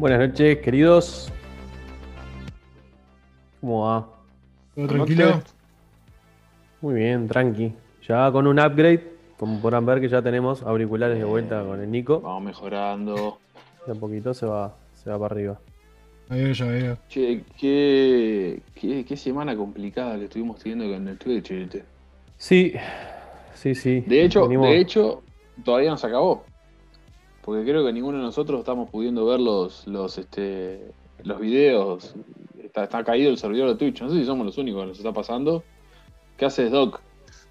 Buenas noches, queridos. ¿Cómo va? ¿Todo tranquilo? Muy bien, tranqui. Ya con un upgrade, como podrán ver que ya tenemos auriculares de vuelta con el Nico. Vamos mejorando. De a poquito se va, se va para arriba. Ya veo, ya veo. Che, qué, qué, qué semana complicada que estuvimos teniendo con el Twitch. ¿viste? Sí, sí, sí. De hecho, Venimos- de hecho, todavía no se acabó. Porque creo que ninguno de nosotros estamos pudiendo ver los, los, este, los videos. Está, está caído el servidor de Twitch. No sé si somos los únicos que nos está pasando. ¿Qué haces, Doc?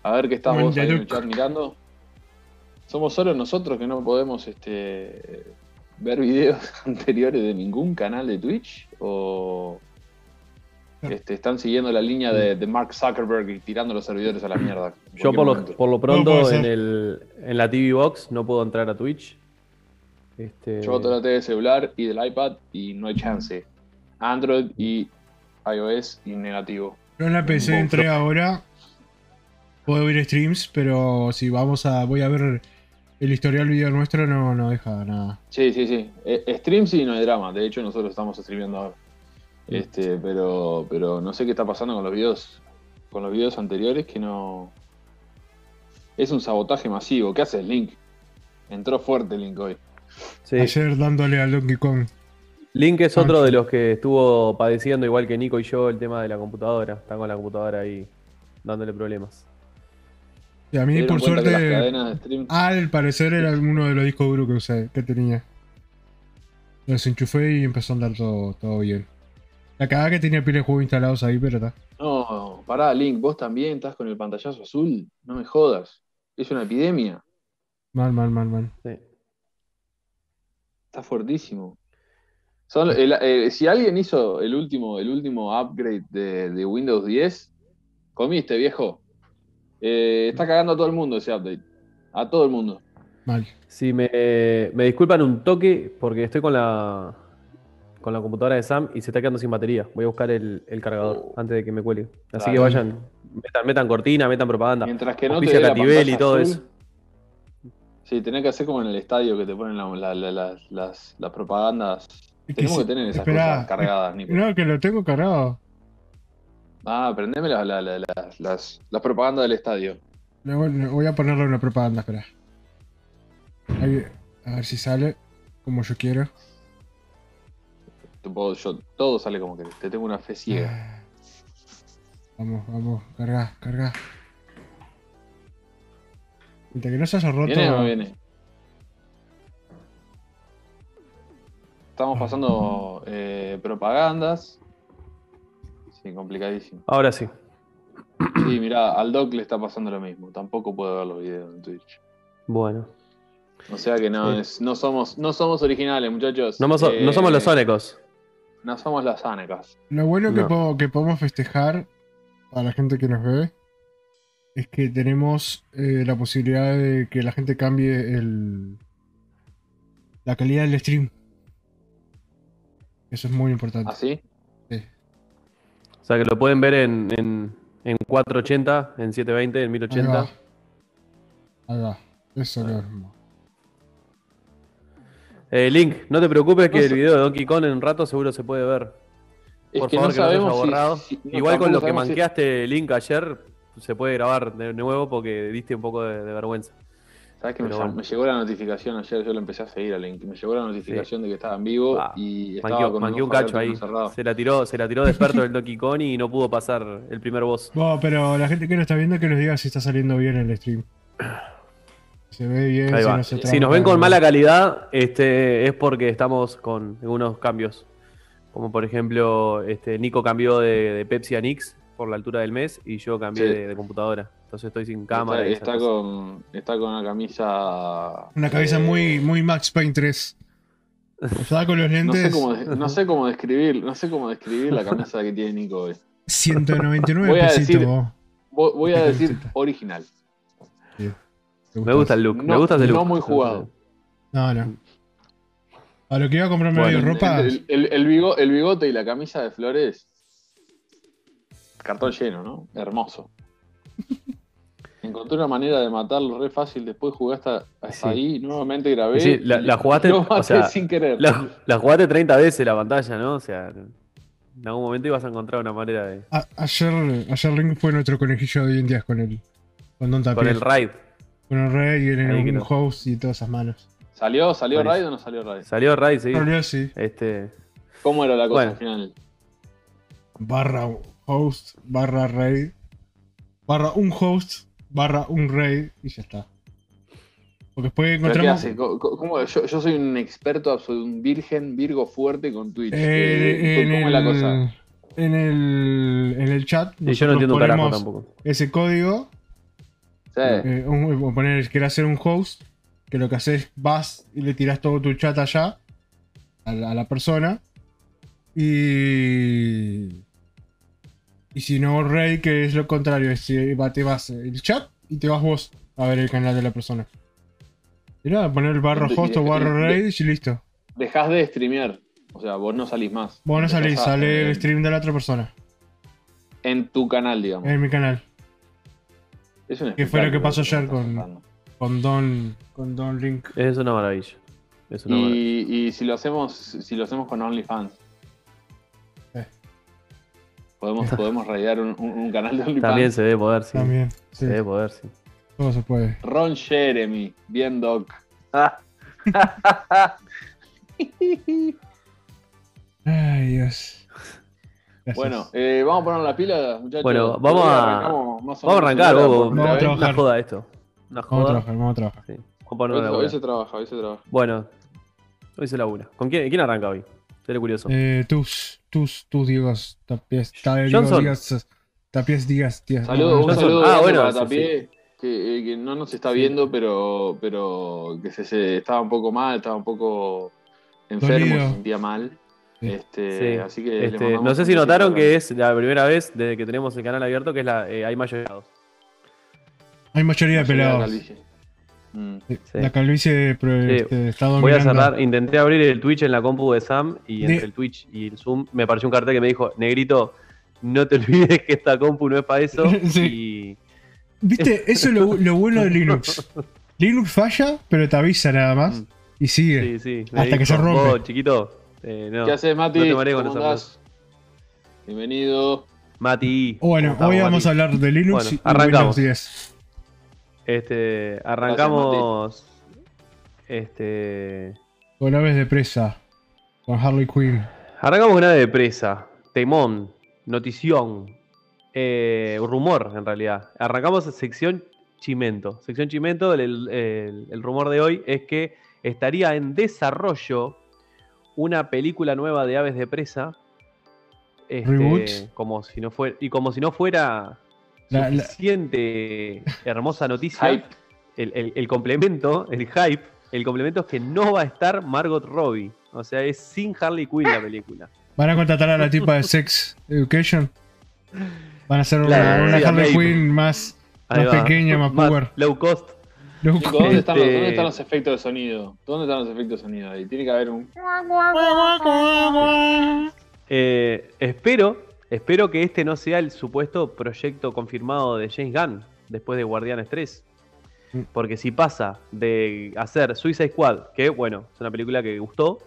A ver qué estás Buen vos ahí en el chat mirando. ¿Somos solo nosotros que no podemos este, ver videos anteriores de ningún canal de Twitch? ¿O este, están siguiendo la línea de, de Mark Zuckerberg y tirando los servidores a la mierda? Yo por lo, por lo pronto en, el, en la TV Box no puedo entrar a Twitch. Este, Yo traté de celular y del iPad y no hay chance. Android y iOS y negativo. Yo en la PC entré ahora. Puedo ver streams, pero si vamos a. voy a ver el historial video nuestro, no, no deja nada. Sí, sí, sí. Eh, stream sí no hay drama. De hecho, nosotros estamos streameando ahora. Este, pero, pero no sé qué está pasando con los videos. Con los videos anteriores que no. Es un sabotaje masivo. ¿Qué hace Link? Entró fuerte Link hoy. Sí. Ayer dándole al Donkey Kong. Link es otro Ah, de sí. los que estuvo padeciendo, igual que Nico y yo, el tema de la computadora. Está con la computadora ahí dándole problemas. Y a mí, ¿Se dieron por suerte, de stream. al parecer era uno de los discos duros que, usé, que tenía. Lo desenchufé y empezó a andar todo, todo bien. La cagada que tenía pila de juegos instalados ahí, pero está. No, pará, Link, vos también estás con el pantallazo azul. No me jodas. Es una epidemia. Mal, mal, mal, mal. Sí. Está fuertísimo. Son, el- eh, si alguien hizo el último, el último upgrade de, de Windows 10, comiste, viejo. Eh, está cagando a todo el mundo ese update. A todo el mundo. Mal. Si me, me disculpan un toque porque estoy con la con la computadora de Sam y se está quedando sin batería. Voy a buscar el, el cargador Oh. antes de que me cuelgue. Así Dale. que vayan, metan, metan cortina, metan propaganda. Mientras que no te dé la y todo azul, eso. Sí, tenés que hacer como en el estadio que te ponen la- la- la- las, las- las propagandas. Es Tenemos sí- que tener esas esperá, cosas cargadas, Nico. No, que lo tengo cargado. Ah, prendeme la- la- la- la- las, las propagandas del estadio. Le voy, le voy a ponerlo en la propaganda, espera. Ahí, a ver si sale como yo quiero. Tipo, yo- todo sale como que te tengo una fe ciega. Ah. Vamos, vamos, carga, carga. Mientras que no se roto. ¿Viene o no viene? Estamos pasando eh, propagandas. Sí, complicadísimo. Ahora sí. Sí, mirá, al Doc le está pasando lo mismo. Tampoco puede ver los videos en Twitch. Bueno. O sea que no, Sí. es, no, somos, no somos originales, muchachos. No, Eh, no somos los Sónicos. No somos las Anecas. Lo bueno que, No. puedo- que podemos festejar a la gente que nos ve es que tenemos eh, la posibilidad de que la gente cambie el, la calidad del stream. Eso es muy importante. ¿Así? Sí. O sea que lo pueden ver en, en, en 480, en 720, en Ahí 1080. va. Ahí va. Eso lo mismo. Eh, Link, no te preocupes que No el video de Donkey Kong en un rato seguro se puede ver. Es Por que favor, no que no se haya sabemos si- borrado. si- no, Igual con lo que sabemos si- manqueaste Link ayer, se puede grabar de nuevo porque diste un poco de, de vergüenza. ¿Sabes que me, bueno. llegó la notificación ayer? Yo lo empecé a seguir a Link. Me llegó la notificación de que estaba en vivo Ah, y estaba Manqueó, con manqueó un cacho ahí. cerrado. Se la tiró, se la tiró de experto el Donkey Kong y no pudo pasar el primer boss. Bueno, pero la gente que lo está viendo que nos diga si está saliendo bien el stream. Se ve bien, Ahí si va. no se Si nos ven con no. mala calidad, este, es porque estamos con algunos cambios. Como por ejemplo, este, Nico cambió de, de Pepsi a Nix por la altura del mes y yo cambié Sí. de, de computadora. Entonces estoy sin cámara. Está, está con, está con una camisa. Una cabeza eh, muy, muy Max Payne 3. Estaba con los No lentes. sé, cómo, de- no sé cómo describir, no sé cómo describir la camisa que tiene Nico hoy. 199 Voy a pesitos. decir- vos. Voy a Qué decir original. ¿Te Me gusta el look, me No- no muy jugado. No, no. A lo que iba a comprarme Bueno, hoy ropa. El, el- el bigo- el bigote y la camisa de flores. Cartón lleno, ¿no? Hermoso. Encontré una manera de matarlo re fácil. Después jugué hasta, hasta Sí. ahí. Nuevamente grabé. Sí, la- jugaste, lo o sea, sin querer. La, la jugaste 30 veces la pantalla, ¿no? O sea, en algún momento ibas a encontrar una manera de. A- ayer, ayer Link fue nuestro conejillo de indias con el. Con Don Con el raid. Con el rey y en no. host y todas esas manos. ¿Salió, salió. Raid o no salió Raid? Salió raid, sí. En realidad sí. Este. ¿Cómo era la cosa Bueno. al final? Barra host, barra raid. Barra un host, barra un raid y ya está. Porque después ¿Pero qué encontramos. hace? ¿Cómo? Yo, yo soy un experto absoluto, un virgen, virgo fuerte con Twitch. eh, Eh, en, ¿Cómo es la cosa? el, en, el, en el chat. Y yo no entiendo carajo ponemos tampoco. Ese código. Sí. eh, un- poner, querés hacer un host. Que lo que haces, vas y le tiras todo tu chat allá. A la, a la persona. Y. Y si no, Rey, que es lo contrario, es si va- te vas el chat y te vas vos a ver el canal de la persona. Y nada, poner el barra De- host o de- Rey y listo. Dejás de streamear. O sea, vos no salís más. Vos no salís, a- sale el stream de la otra persona. En tu canal, digamos. En mi canal. Es un que fue lo que pasó ayer con-. Con Don. Con Don Link. Es una maravilla. Es una maravilla. Y, y si lo hacemos, si lo hacemos con OnlyFans. Podemos, podemos raidear un, un- un canal de OnlyFans. También se debe poder, sí. También. Sí, Se debe poder, sí. todo se puede. Ron Jeremy, bien Doc. Ay, Dios. Gracias. Bueno, eh, vamos a poner la pila, muchachos. Bueno, vamos a- Vamos a arrancar, por Vamos a trabajar. Una joda esto. Una vamos a joda. trabajar, vamos a trabajar. Sí. Vamos a poner Hoy, una hoy se trabaja, hoy se trabaja. Bueno, hoy se labura. ¿Con quién, quién arranca hoy? Seré curioso. Eh, tus, tus, tus Diegos, Tapies, Tapies, Johnson. Digas, Tapies, Digas, Digas. Saludo, no, un saludo Ah, bueno, para sí, Tapié, que, eh, que no nos está viendo, pero, pero que se, se- estaba un poco mal, estaba un poco enfermo, Dolido. se sentía mal. Sí. Este, Sí. Así que Este, no sé si notaron que es la primera vez desde que tenemos el canal abierto que es la eh, hay mayoría. Hay mayoría de Mayoría de pelados. Mm. Sí, Sí. La calvicie pro- Sí. este, está Voy a dominando. cerrar, intenté abrir el Twitch en la compu de Sam y entre De- el Twitch y el Zoom me apareció un cartel que me dijo, negrito, no te olvides que esta compu no es para eso. Sí. ¿Viste? Eso es lo, lo bueno de Linux. Linux falla, pero te avisa nada más Mm. y sigue. sí, sí. me Hasta que se rompe. "Vos, chiquito, eh, no. ¿Qué haces, Mati? no te marees con ¿Cómo esa andás? Bienvenido. Mati. Bueno, ¿cómo hoy vamos Mati? a hablar de Linux Bueno, y Windows arrancamos. 10. Este, arrancamos. Este. Con aves de presa. Con Harley Quinn. Arrancamos con una de presa. Temón. Notición. eh, rumor, en realidad. Arrancamos sección Chimento. Sección Chimento, el, el- el rumor de hoy es que estaría en desarrollo una película nueva de Aves de Presa. Este, Reboot. Como si no fuera, y como si no fuera La- la- suficiente hermosa noticia, Hype. el, el- el complemento, el hype, el complemento es que no va a estar Margot Robbie. O sea, es sin Harley Quinn la película. ¿Van a contratar a la tipa de Sex Education? Van a hacer una, Claro, una sí, a Harley. Quinn más, más pequeña, más power. low cost. Loco. Chicos, ¿dónde están, los, Este- ¿dónde están los efectos de sonido? ¿Dónde están los efectos de sonido ahí? Tiene que haber un. Eh, espero, espero que este no sea el supuesto proyecto confirmado de James Gunn después de Guardianes 3. Mm. Porque si pasa de hacer Suicide Squad, que bueno, es una película que gustó,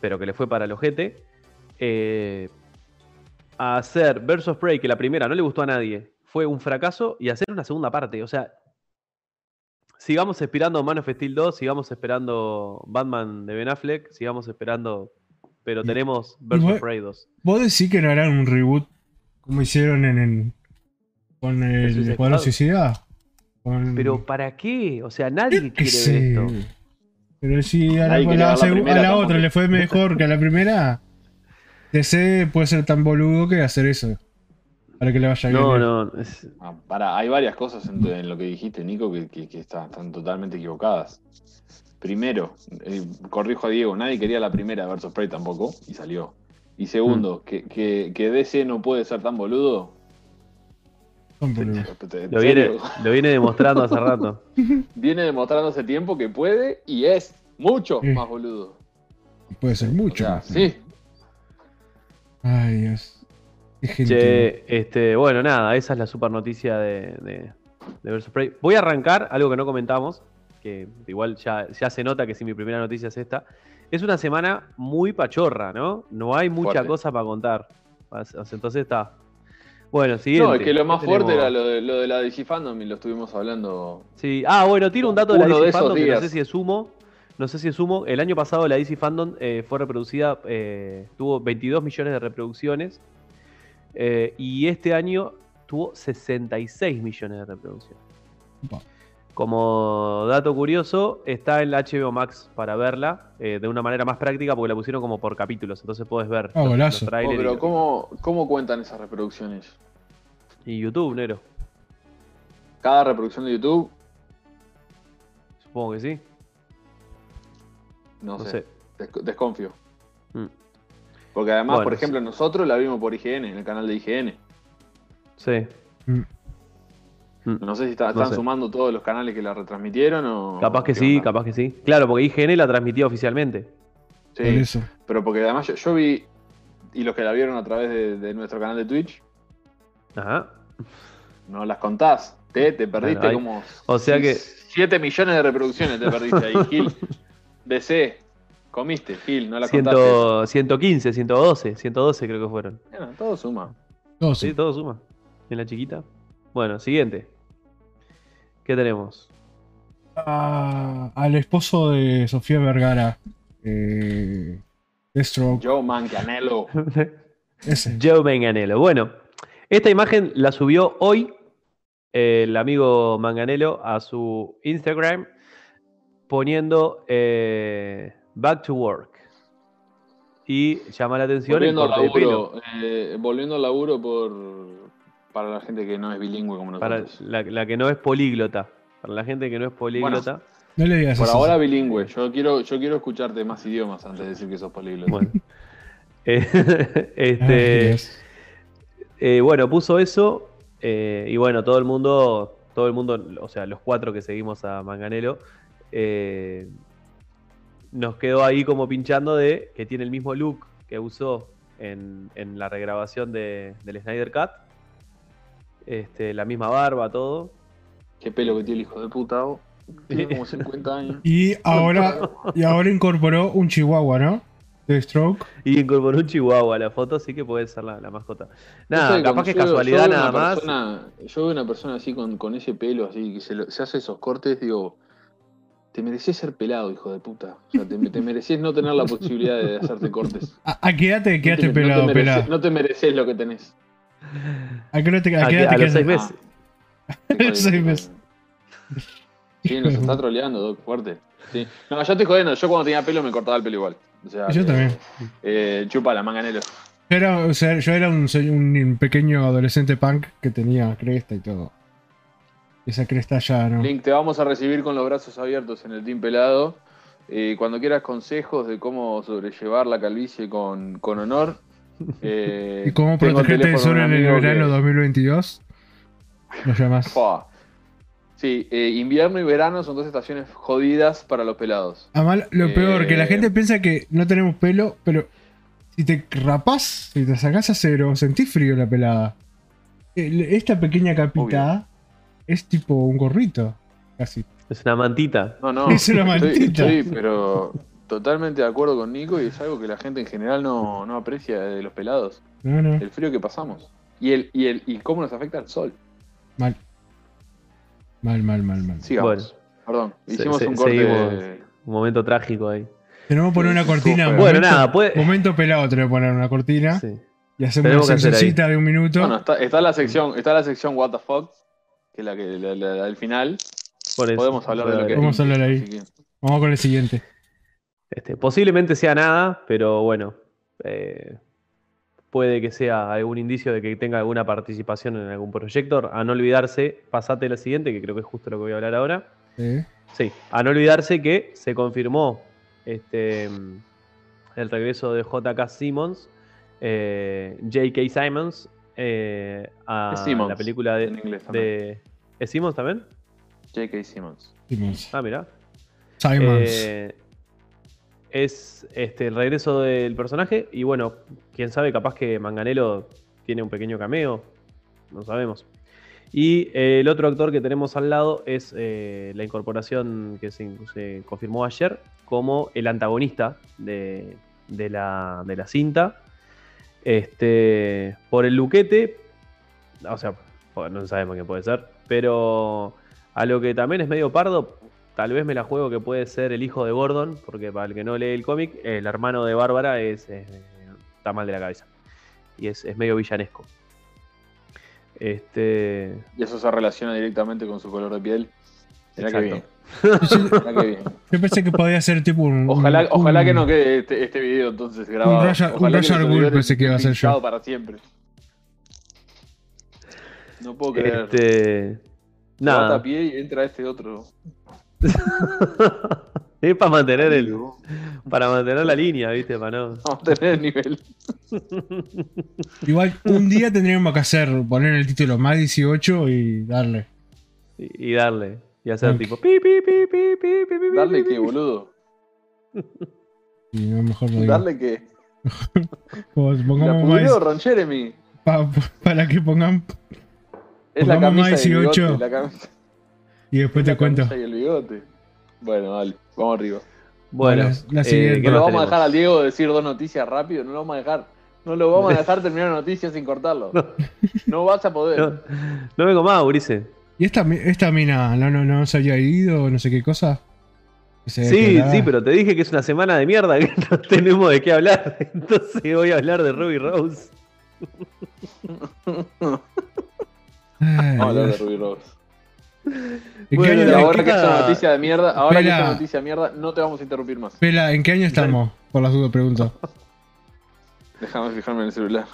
pero que le fue para el ojete, eh, a hacer Versus Prey, que la primera no le gustó a nadie, fue un fracaso, y hacer una segunda parte. O sea, sigamos esperando Man of Steel 2, sigamos esperando Batman de Ben Affleck, sigamos esperando, pero tenemos Versus igual- Prey 2. ¿Vos decís que no harán un reboot como hicieron en, el- con el Escuadrón? Suicida? Con- Pero ¿para qué? O sea, nadie quiere sé. ver esto. Pero si a la, a quería la ver la segu- primera a la tampoco. otra le fue mejor que a la primera, DC puede ser tan boludo que hacer eso. Para que le vaya bien. No, no. es- Ah, pará, hay varias cosas en, en lo que dijiste, Nico, que, que- que están, están totalmente equivocadas. Primero, eh, corrijo a Diego, nadie quería la primera versus Prey tampoco, y salió. Y segundo, Mm. que, que, que DC no puede ser tan boludo. Son boludos. ¿En Lo viene, lo viene demostrando hace rato. Viene demostrando hace tiempo que puede y es mucho Sí. más boludo. Puede ser O mucho. sea, más. sí. Ay, Dios. Che, este, bueno, nada, esa es la super noticia de, de- de of Prey. Voy a arrancar algo que no comentamos, que igual ya, ya se nota que si mi primera noticia es esta. Es una semana muy pachorra, ¿no? No hay mucha Fuerte. cosa para contar. Entonces está. Bueno, siguiente. No, es que lo más ¿Qué fuerte tenemos? era lo de, lo de la DC Fandom y lo estuvimos hablando. Sí. Ah, bueno, tiro un dato de la Uno DC de esos Fandom que no sé si es humo. No sé si es humo. El año pasado la DC Fandom eh, fue reproducida, eh, tuvo 22 millones de reproducciones. eh, y este año tuvo 66 millones de reproducciones. Opa. Como dato curioso, está en la HBO Max para verla eh, de una manera más práctica porque la pusieron como por capítulos. Entonces puedes ver Ah, los- golazo. los trailers Oh, pero y- ¿cómo, ¿cómo cuentan esas reproducciones? y YouTube, Nero. Cada reproducción de YouTube, Supongo que sí. no, No sé, sé. des- desconfío. Mm. Porque además, Bueno, por ejemplo, nosotros la vimos por IGN, en el canal de IGN. Sí. Mm. Mm. No sé si está- No están sé. sumando todos los canales que la retransmitieron o. Capaz que sí, onda. capaz que sí. Claro, porque IGN la transmitió oficialmente. Por Sí, eso. pero porque además yo, yo vi, y los que la vieron a través de, de nuestro canal de Twitch, Ajá. no las contás. Te, te perdiste Bueno, hay- como. o sea que- 7 millones de reproducciones te perdiste ahí, Gil. DC, comiste, Gil, no la contaste. Ciento, 115, 112, 112 creo que fueron. Bueno, todo suma. Sí, sí. todo suma. En la chiquita. Bueno, siguiente. ¿Qué tenemos? Ah, al esposo de Sofía Vergara. Eh. Joe Manganiello. Ese. Joe Manganello. Bueno, esta imagen la subió hoy el amigo Manganello a su Instagram poniendo eh, Back to Work. Y llama la atención el Volviendo al corte de pelo. laburo, eh, volviendo al laburo por, para la gente que no es bilingüe como Para nosotros. la, la que no es políglota. Para la gente que no es políglota. No le digas Por eso. ahora bilingüe. Yo quiero, yo quiero escucharte más idiomas antes de decir que sos políglota. Bueno. Eh, Ay, este, Dios. eh, bueno, puso eso. eh, y bueno, todo el mundo, todo el mundo, o sea, los cuatro que seguimos a Manganelo, eh, nos quedó ahí como pinchando de que tiene el mismo look que usó en, en la regrabación de, del Snyder Cut. Este, la misma barba, todo. Qué pelo que tiene el hijo de puta. Tiene como 50 años. Y ahora, y ahora incorporó un chihuahua, ¿no? Deathstroke. Y incorporó un chihuahua a la foto, así que puede ser la, la mascota. No Nada, sé, capaz que es casualidad nada una más. persona- yo veo una persona así con, con ese pelo, así, que se, lo- se hace esos cortes, digo, te mereces ser pelado, hijo de puta. O sea, te, te mereces no tener la posibilidad de hacerte cortes. ¿A, a qué edad te No quedaste te- pelado, no te mereces, pelado? no te mereces lo que tenés. ¿A qué edad te, a A qué te a los seis meses. Te jodí, Seis meses. Sí, nos está troleando, Doc, fuerte. Sí. No, yo estoy jodiendo. Yo cuando tenía pelo me cortaba el pelo igual. O sea, Yo también. Eh, chupa la manganelo. Yo era, o sea, yo era un pequeño adolescente punk que tenía cresta y todo. Esa cresta ya no. Link, te vamos a recibir con los brazos abiertos en el Team Pelado. Eh, cuando quieras consejos de cómo sobrellevar la calvicie con, con honor. Eh, ¿Y cómo protegerte del sol en el verano que- 2022? Lo llamas. Sí, eh, invierno y verano son dos estaciones jodidas para los pelados. Además, lo Eh, peor, que la gente piensa que no tenemos pelo, pero si te rapás, si te sacás a cero, sentís frío la pelada. El- Esta pequeña capita es tipo un gorrito, casi. Es una mantita. No, no. Es una mantita. estoy, pero totalmente de acuerdo con Nico y es algo que la gente en general no, no aprecia de los pelados. No, no, El frío que pasamos. Y, el, y, el, y cómo nos afecta el sol. mal. Mal, mal, mal, mal. Sigamos. Perdón, hicimos se- un corte. seguimos. Un momento trágico ahí. Tenemos que poner una cortina. Bueno, momento, nada, puede- Momento pelado, tenemos que poner una cortina Sí. y hacemos Tenemos una seccioncita de un minuto. Bueno, está, está la sección, está la sección What the fuck, que es la que la, la- la del final. Por eso. Podemos hablar de lo que Vamos a hablar ahí. Vamos con el siguiente. Este, posiblemente sea nada, pero bueno. eh, puede que sea algún indicio de que tenga alguna participación en algún proyecto. A no olvidarse, pasate la siguiente, que creo que es justo lo que voy a hablar ahora. Sí. Sí, a no olvidarse que se confirmó este, el regreso de J.K. Simmons, eh, J.K. Simons, eh, a Simmons, la película de. en inglés también. de- ¿Es Simmons también? J.K. Simmons. Simons. Ah, mira. Simons. Eh, es este, el regreso del personaje. Y bueno, quién sabe, capaz que Manganelo tiene un pequeño cameo. No sabemos. Y eh, el otro actor que tenemos al lado es eh, la incorporación que se, se confirmó ayer como el antagonista de, de la, de la cinta. Este, por el luquete, o sea, no sabemos qué puede ser, pero a lo que también es medio pardo, tal vez me la juego que puede ser el hijo de Gordon, porque para el que no lee el cómic, el hermano de Bárbara es, es- está mal de la cabeza. Y es, es medio villanesco. Este. Y eso se relaciona directamente con su color de piel. Mirá que bien. Yo pensé que podía ser tipo un. Ojalá, un- ojalá un- que no quede este, este video entonces grabado. Un Roger- un Ojalá que pensé que iba a ser yo. para siempre. No puedo creer. Este. Bata a Nada. pie y entra este otro. es para mantener el. Para mantener la línea, viste, para no. Vamos a tener el nivel. Igual un día tendríamos que hacer, poner el título más 18 y darle. Y, y darle. Y hacer Ok. tipo. Pi, pi, pi, pi, pi, pi, pi, Darle pi, que, boludo. Y no, mejor no. Darle que. Como La pongamos pudrió más, Ron Jeremy. pa- para que pongan. Es la Pongamos camisa más del 18. bigote. La camisa, Y después te cuento. camisa y el bigote. Bueno, dale. Vamos arriba. Bueno, La- la eh, siguiente. ¿qué No lo vamos a dejar al Diego decir dos noticias rápido. No lo vamos a dejar. No lo vamos a dejar terminar la noticia sin cortarlo. No vas a poder. No, no vengo más, Urice. ¿Y esta, esta mina no, no, no se había ido no sé qué cosa? Sí, declaraba. sí, pero te dije que es una semana de mierda que no tenemos de qué hablar. Entonces voy a hablar de Ruby Rose. Ay, Vamos a hablar de. Ruby Rose. ¿En qué Bueno, año ahora que es una quita- noticia de mierda, ahora que es Espera. una noticia de mierda, no te vamos a interrumpir más. Pela, ¿en qué año estamos? Por las dudas pregunto. Déjame fijarme en el celular.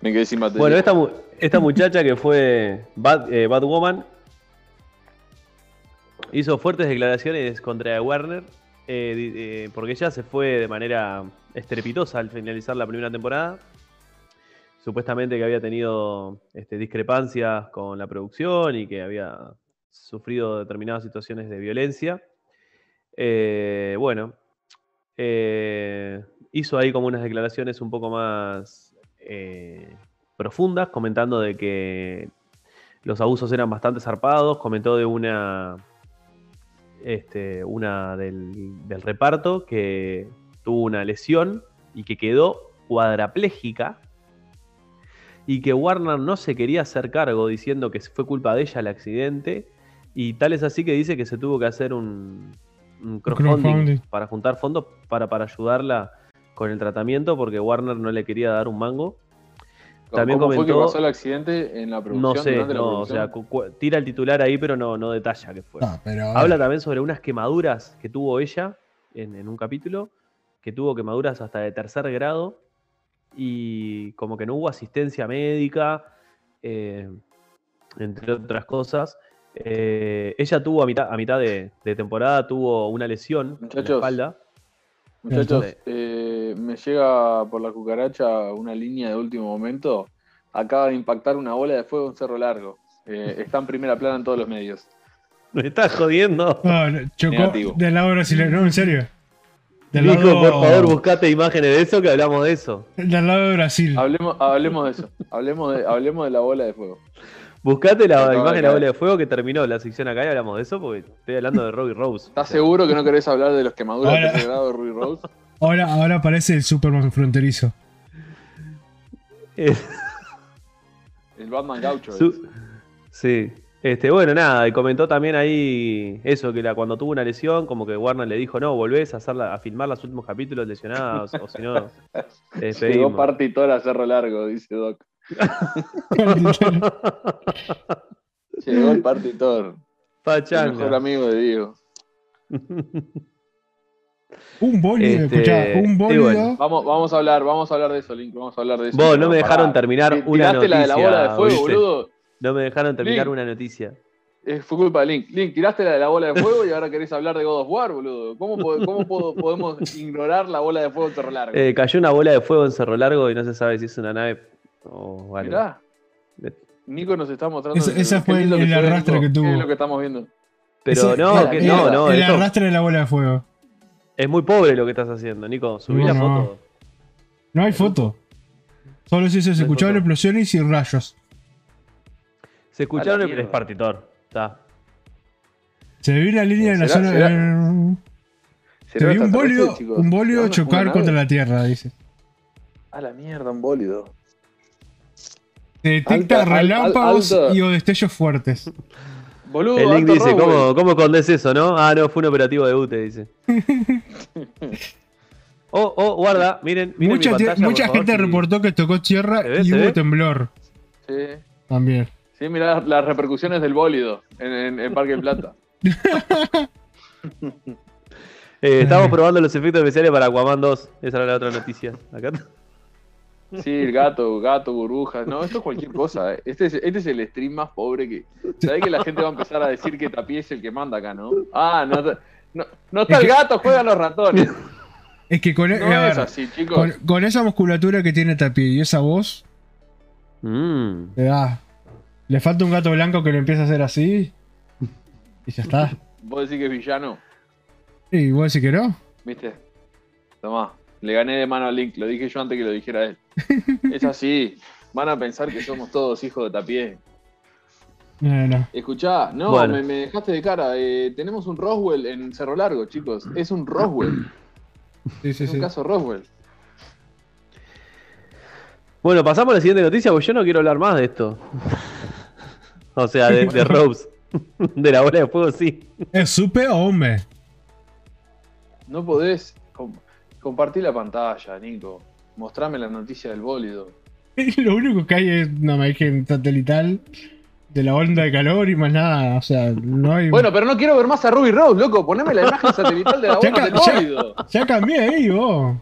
Me quedé sin batería. Bueno, esta, mu- esta muchacha que fue Bad, eh, Batwoman hizo fuertes declaraciones contra Warner eh, eh, porque ella se fue de manera estrepitosa al finalizar la primera temporada. Supuestamente que había tenido este, discrepancias con la producción y que había sufrido determinadas situaciones de violencia. Eh, bueno, eh, hizo ahí como unas declaraciones un poco más eh, profundas, comentando de que los abusos eran bastante zarpados, comentó de una, este, una del, del reparto que tuvo una lesión y que quedó cuadraplégica y que Warner no se quería hacer cargo diciendo que fue culpa de ella el accidente y tal es así que dice que se tuvo que hacer un, un crowdfunding, crowdfunding. para juntar fondos para, para ayudarla con el tratamiento porque Warner no le quería dar un mango. también ¿Cómo fue que comentó- pasó el accidente en la producción? No sé, la no, o sea, tira el titular ahí pero no, no detalla qué fue. No, pero. Habla también sobre unas quemaduras que tuvo ella en, en un capítulo, que tuvo quemaduras hasta de tercer grado y como que no hubo asistencia médica, eh, entre otras cosas. Eh, ella tuvo a mitad, a mitad de, de temporada, tuvo una lesión en la Muchachos. espalda. Muchachos, eh, me llega por la cucaracha una línea de último momento. Acaba de impactar una bola de fuego en Cerro Largo. Eh, está en primera plana en todos los medios. Me estás jodiendo. No, no, chocó Negativo. del lado brasileño. No, en serio. Del lado, por favor, buscate imágenes de eso que hablamos de eso. Del lado de Brasil. Hablemos, hablemos de eso. Hablemos de, hablemos de la bola de fuego. Buscate la imagen de la bola de fuego que terminó la sección acá y hablamos de eso porque estoy hablando de Robbie Rose. ¿Estás seguro que no querés hablar de los quemaduras Ahora- de tercer grado de Ruby Rose? Ahora, ahora aparece el Superman fronterizo. Eh, El Batman Gaucho. su- sí. Este, bueno, nada, y comentó también ahí eso, que la, cuando tuvo una lesión, como que Warner le dijo, no, volvés a, hacerla, a filmar los últimos capítulos lesionados, o si no, te Llegó partitor a Cerro Largo, dice Doc. Llegó el partitor. El Pachanga. mejor amigo de Diego. un bólido, Este, escuchá, un bólido. bueno. Vamos, vamos a hablar, vamos a hablar de eso, Link. Vamos a hablar de eso. Vos, no me dejaron terminar una Tiraste la de la noticia, bola de fuego, ¿viste? boludo. No me dejaron terminar Link. una noticia. Eh, fue culpa de Link. Link, tiraste la de la bola de fuego y ahora querés hablar de God of War, boludo. ¿Cómo, po- cómo po- podemos ignorar la bola de fuego en Cerro Largo? Eh, cayó una bola de fuego en Cerro Largo y no se sabe si es una nave o algo. Mirá. Nico nos está mostrando. Qué fue el- que el arrastre Nico. que tuvo. ¿Qué es lo que estamos viendo? Pero Ese- no, que no, no, El esto- arrastre de la bola de fuego. es muy pobre lo que estás haciendo, Nico. Subí No, la foto. No hay foto. Solo si se No escuchaban explosiones y rayos. Se escucharon el. Espartitor. Está. Se vio una línea en la ¿Será- zona. Se ¿Será vio un extraterrestre, bólido, un bólido ¿Dónde fue chocar una contra la Tierra, dice. A la mierda, un bólido. Se detecta Alta- relámpagos alta- y o destellos fuertes. Boludo, El link dice, Roswell. ¿cómo, ¿cómo escondés eso, no? Ah, no, fue un operativo de UTE, dice. oh, oh, guarda, miren, miren Mucha, mi tie- pantalla, mucha favor, gente reportó que tocó tierra y ¿Se hubo ve? temblor Sí, también. Sí, mirá las repercusiones del bólido en, en- en Parque del Plata. Eh, estamos probando los efectos especiales para Aquaman 2. Esa era la otra noticia. Acá. Sí, el gato, gato, burbujas. No, esto es cualquier cosa. eh. Este es, este es el stream más pobre que. ¿Sabés que la gente va a empezar a decir que Tapi es el que manda acá, no? Ah, no, está- no, no está Es el que- gato, juegan los ratones. Es que con, No eh, a es ver, así, chicos. con, con esa musculatura que tiene Tapi y esa voz, Mm. le da. Le falta un gato blanco que le empieza a hacer así. Y ya está. Vos decís que es villano, Y vos decís que no. ¿viste? Tomá, le gané de mano a Link, lo dije yo antes que lo dijera él. Es así. Van a pensar que somos todos hijos de Tapié. No, no. Escuchá, no, Bueno. me, me dejaste de cara. eh, tenemos un Roswell en Cerro Largo, chicos. Es un Roswell. Sí, sí, Es sí. un caso Roswell. Bueno, pasamos a la siguiente noticia porque yo no quiero hablar más de esto. O sea, de, de Rose. de la bola de fuego, sí. ¿Es supe o hombre? No podés com- compartir la pantalla, Nico. Mostrame la noticia del bólido. Lo único que hay es una imagen satelital de la onda de calor y más nada. O sea, no hay. Bueno, pero no quiero ver más a Ruby Rose, loco. Poneme la imagen satelital de la bomba del ca- ya- bólido. Ya cambié ahí, vos.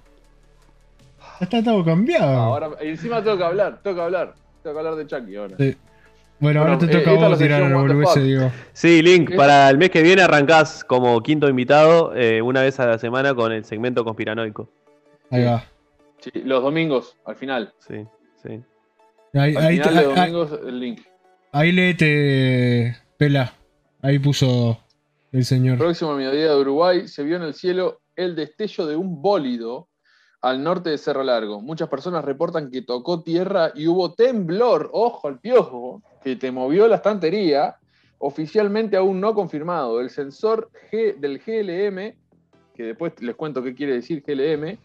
Ya está todo cambiado. Ahora, encima tengo que hablar, tengo que hablar. Tengo que hablar de Chucky ahora. Sí. Bueno, ahora Bueno, te eh, toca a es vos tirar la digo. Sí, Link, para el mes que viene arrancás como quinto invitado eh, una vez a la semana con el segmento conspiranoico. Ahí va. Sí, los domingos, al final. Sí, sí. Ahí, Al ahí, final ahí- de domingos, el link. ahí léete, Pela. Ahí puso el señor. Próximo mediodía de Uruguay se vio en el cielo el destello de un bólido al norte de Cerro Largo. Muchas personas reportan que tocó tierra y hubo temblor, ojo al piojo, que te movió la estantería, oficialmente aún no confirmado. El sensor G del GLM, que después les cuento qué quiere decir GLM,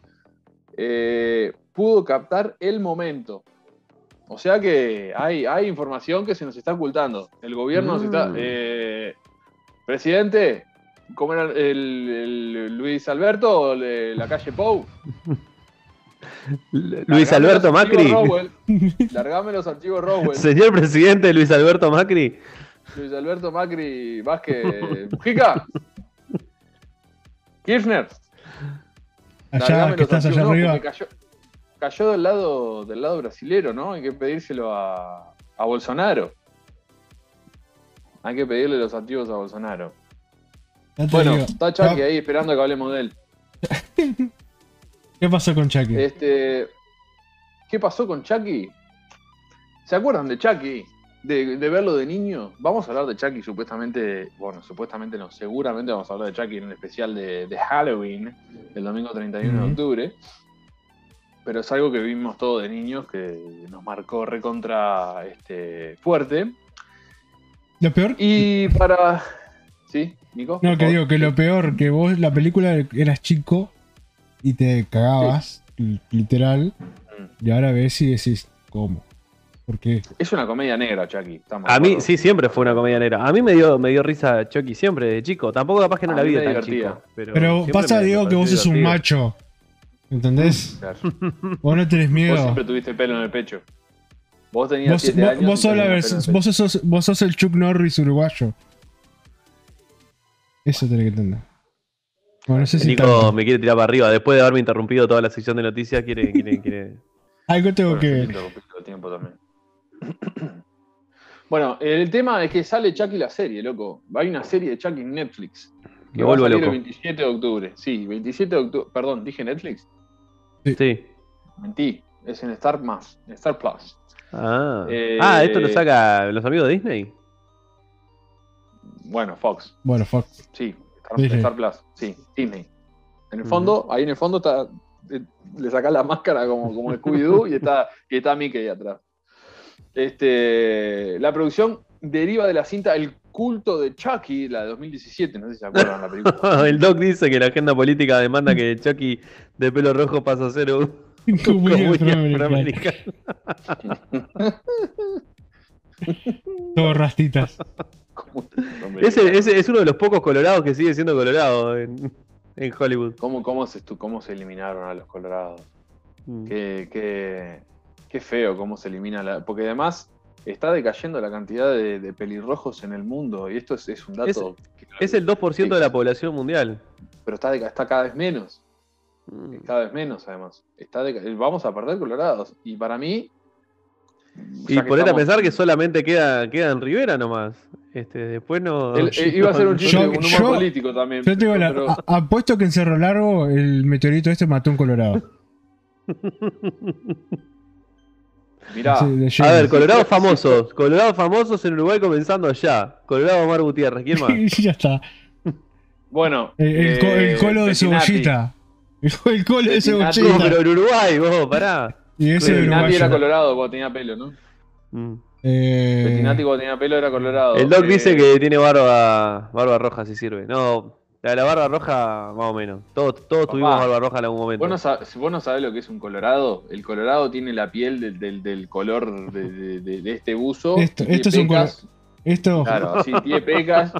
eh, pudo captar el momento. O sea que hay, hay información que se nos está ocultando. El gobierno nos está... Mm. eh, presidente, ¿cómo era el, el Luis Alberto le- la calle Pou? Luis Largame Alberto Macri. Largame los archivos Roswell. Señor presidente Luis Alberto Macri. Luis Alberto Macri Vázquez. Mujica. Kirchner. Allá largame que los estás allá archivos. No, arriba. porque cayó, cayó del lado del lado brasilero, ¿no? Hay que pedírselo a, a Bolsonaro. Hay que pedirle los archivos a Bolsonaro. Bueno, digo. está Chucky Ah, ahí esperando que hablemos de él. ¿Qué pasó con Chucky? Este, ¿Qué pasó con Chucky? ¿Se acuerdan de Chucky? De, de verlo de niño. Vamos a hablar de Chucky supuestamente, bueno, supuestamente no, seguramente vamos a hablar de Chucky en un especial de, de Halloween, el domingo 31 de octubre. Pero es algo que vimos todos de niños que nos marcó recontra este, fuerte. Lo peor. Y para... ¿Sí, Nico? No, que digo que lo peor, que vos la película eras chico y te cagabas, li- literal, Mm. y ahora ves y decís, ¿cómo? ¿Por qué? Es una comedia negra, Chucky. A mí, sí, siempre fue una comedia negra. A mí me dio, me dio risa Chucky siempre, de chico. Tampoco capaz que no A la vi tan divertía. chico. Pero, pasa, me- me Diego, que vos sos un macho. ¿Entendés? Claro. Vos no tenés Vos miedo. siempre tuviste pelo en el pecho. Vos tenías Vos, 7 vos- años. vos y sos la tenías vers- pelo en el vos sos, vos sos el Chuck Norris uruguayo. Eso tenés que entender. Bueno, no sé si Nico tanto. me quiere tirar para arriba. Después de haberme interrumpido toda la sección de noticias, quiere, quiere, quiere. algo tengo. Bueno, que. el tiempo también. bueno, el tema es que sale Chucky la serie, loco. Hay una serie de Chucky en Netflix. Que va a vuelvo salir loco. el 27 de octubre. Sí, 27 de octubre. Perdón, dije Netflix. Sí. Mentí. Es en Star Más, en Star Plus. Ah. Eh, ah, esto lo saca los amigos de Disney. Bueno, Fox. Bueno, fuck. Sí, Star, Disney. Star Plus. Sí, Disney. En el fondo, ahí en el fondo está eh, le sacás la máscara como, como Scooby-Doo y está, y está Mickey atrás. Este, la producción deriva de la cinta El culto de Chucky, la de 2017, no sé si se acuerdan la película. el Doc dice que la agenda política demanda que Chucky de pelo rojo pase a ser un afroamericana. afroamericana. Todos rastitas. Ese, ese es uno de los pocos colorados que sigue siendo colorado en, en Hollywood. ¿Cómo, cómo, se, ¿Cómo se eliminaron a los colorados? Mm. Qué, qué- qué feo cómo se elimina la. Porque además está decayendo la cantidad de, de pelirrojos en el mundo. Y esto es, es un dato. que- Es el 2% de la población mundial. Pero está, está cada vez menos. Mm. Cada vez menos, además. Está Vamos a perder colorados. Y para mí. Y ponete a estamos- pensar que solamente queda, queda en Rivera nomás. Este, después no. Eh, iba a ser un chiste, Yo- un humor yo- político también. Yo te digo, la- a- apuesto que en Cerro Largo el meteorito este mató a un colorado. mirá, Sí, de A ver, Colorado famosos. Colorado famosos en Uruguay comenzando ya. Colorado Omar Gutiérrez. ¿Quién más? Ya está. bueno. El, el co- el eh, colo de cebollita. El, el colo de Pettinati. No, cebollita. pero en Uruguay, vos, pará. Y ese Pettinati era colorado cuando tenía pelo, ¿no? Mm. Eh, Pettinati cuando tenía pelo era colorado. El Doc Eh, dice que tiene barba, barba roja si sirve. No, la de la barba roja, más o menos. Todos, todos Papá, tuvimos barba roja en algún momento. ¿Vos no, sab- si vos no sabés lo que es un colorado, el colorado tiene la piel del, del- del color de, de- de- de este buzo. Esto- esto es un pecas. Esto. Claro, así tiene pecas,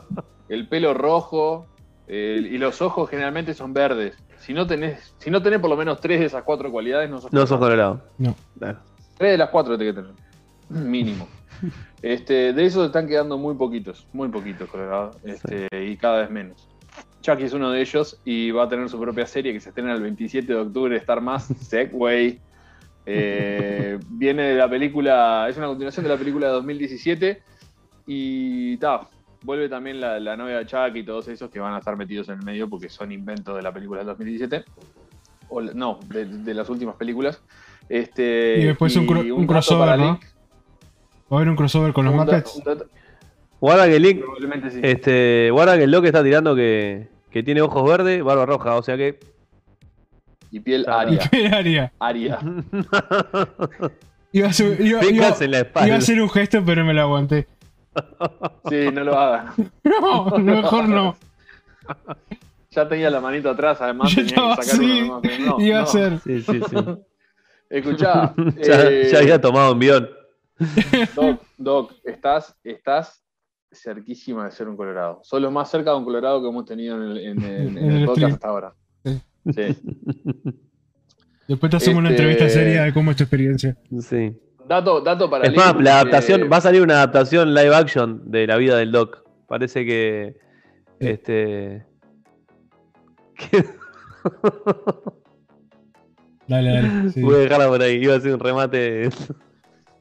el pelo rojo el- y los ojos generalmente son verdes. Si no tenés, si no tenés por lo menos tres de esas cuatro cualidades, no sos No sos colorado. No. Claro. Tres de las cuatro tenés que tener. Mínimo. Este, de esos están quedando muy poquitos, muy poquitos, Colorado. Este, Y cada vez menos. Chucky es uno de ellos y va a tener su propia serie que se estrena el 27 de octubre, Star Más, Segway. Eh, viene de la película, es una continuación de la película de 2017 y ta, vuelve también la, la novia de Chucky y todos esos que van a estar metidos en el medio porque son inventos de la película del 2017. O, no, de, de las últimas películas. Este, Y después un cro- un dato crossover, ¿no? Link. Va a haber un crossover con los Muppets. Guarda que el Link, probablemente sí. este, guarda que el Doc está tirando que, que tiene ojos verdes, barba roja, o sea que. y piel ¿Y aria. qué haría? Aria. Iba a, hacer, iba- Pecas iba- en la iba espalda. a hacer un gesto, pero me lo aguanté. Sí, no lo hagan. No, mejor no. Ya tenía la manito atrás, además Yo tenía estaba que sacar así. uno. No, no, iba a ser. Sí, sí, sí. Escuchá, ya, eh, ya había tomado un guion. Doc, Doc, estás, estás cerquísima de ser un colorado. Sos lo más cerca de un colorado que hemos tenido en el, en el- en En el el podcast hasta ahora. Sí. Sí. Después te hacemos una Este- entrevista seria de cómo es tu experiencia. Sí. Dato, dato para Es más, la adaptación, eh, va a salir una adaptación live action de la vida del Doc. Parece que. Este. que- Dale, dale. sí. Voy a dejarla por ahí, iba a ser un remate.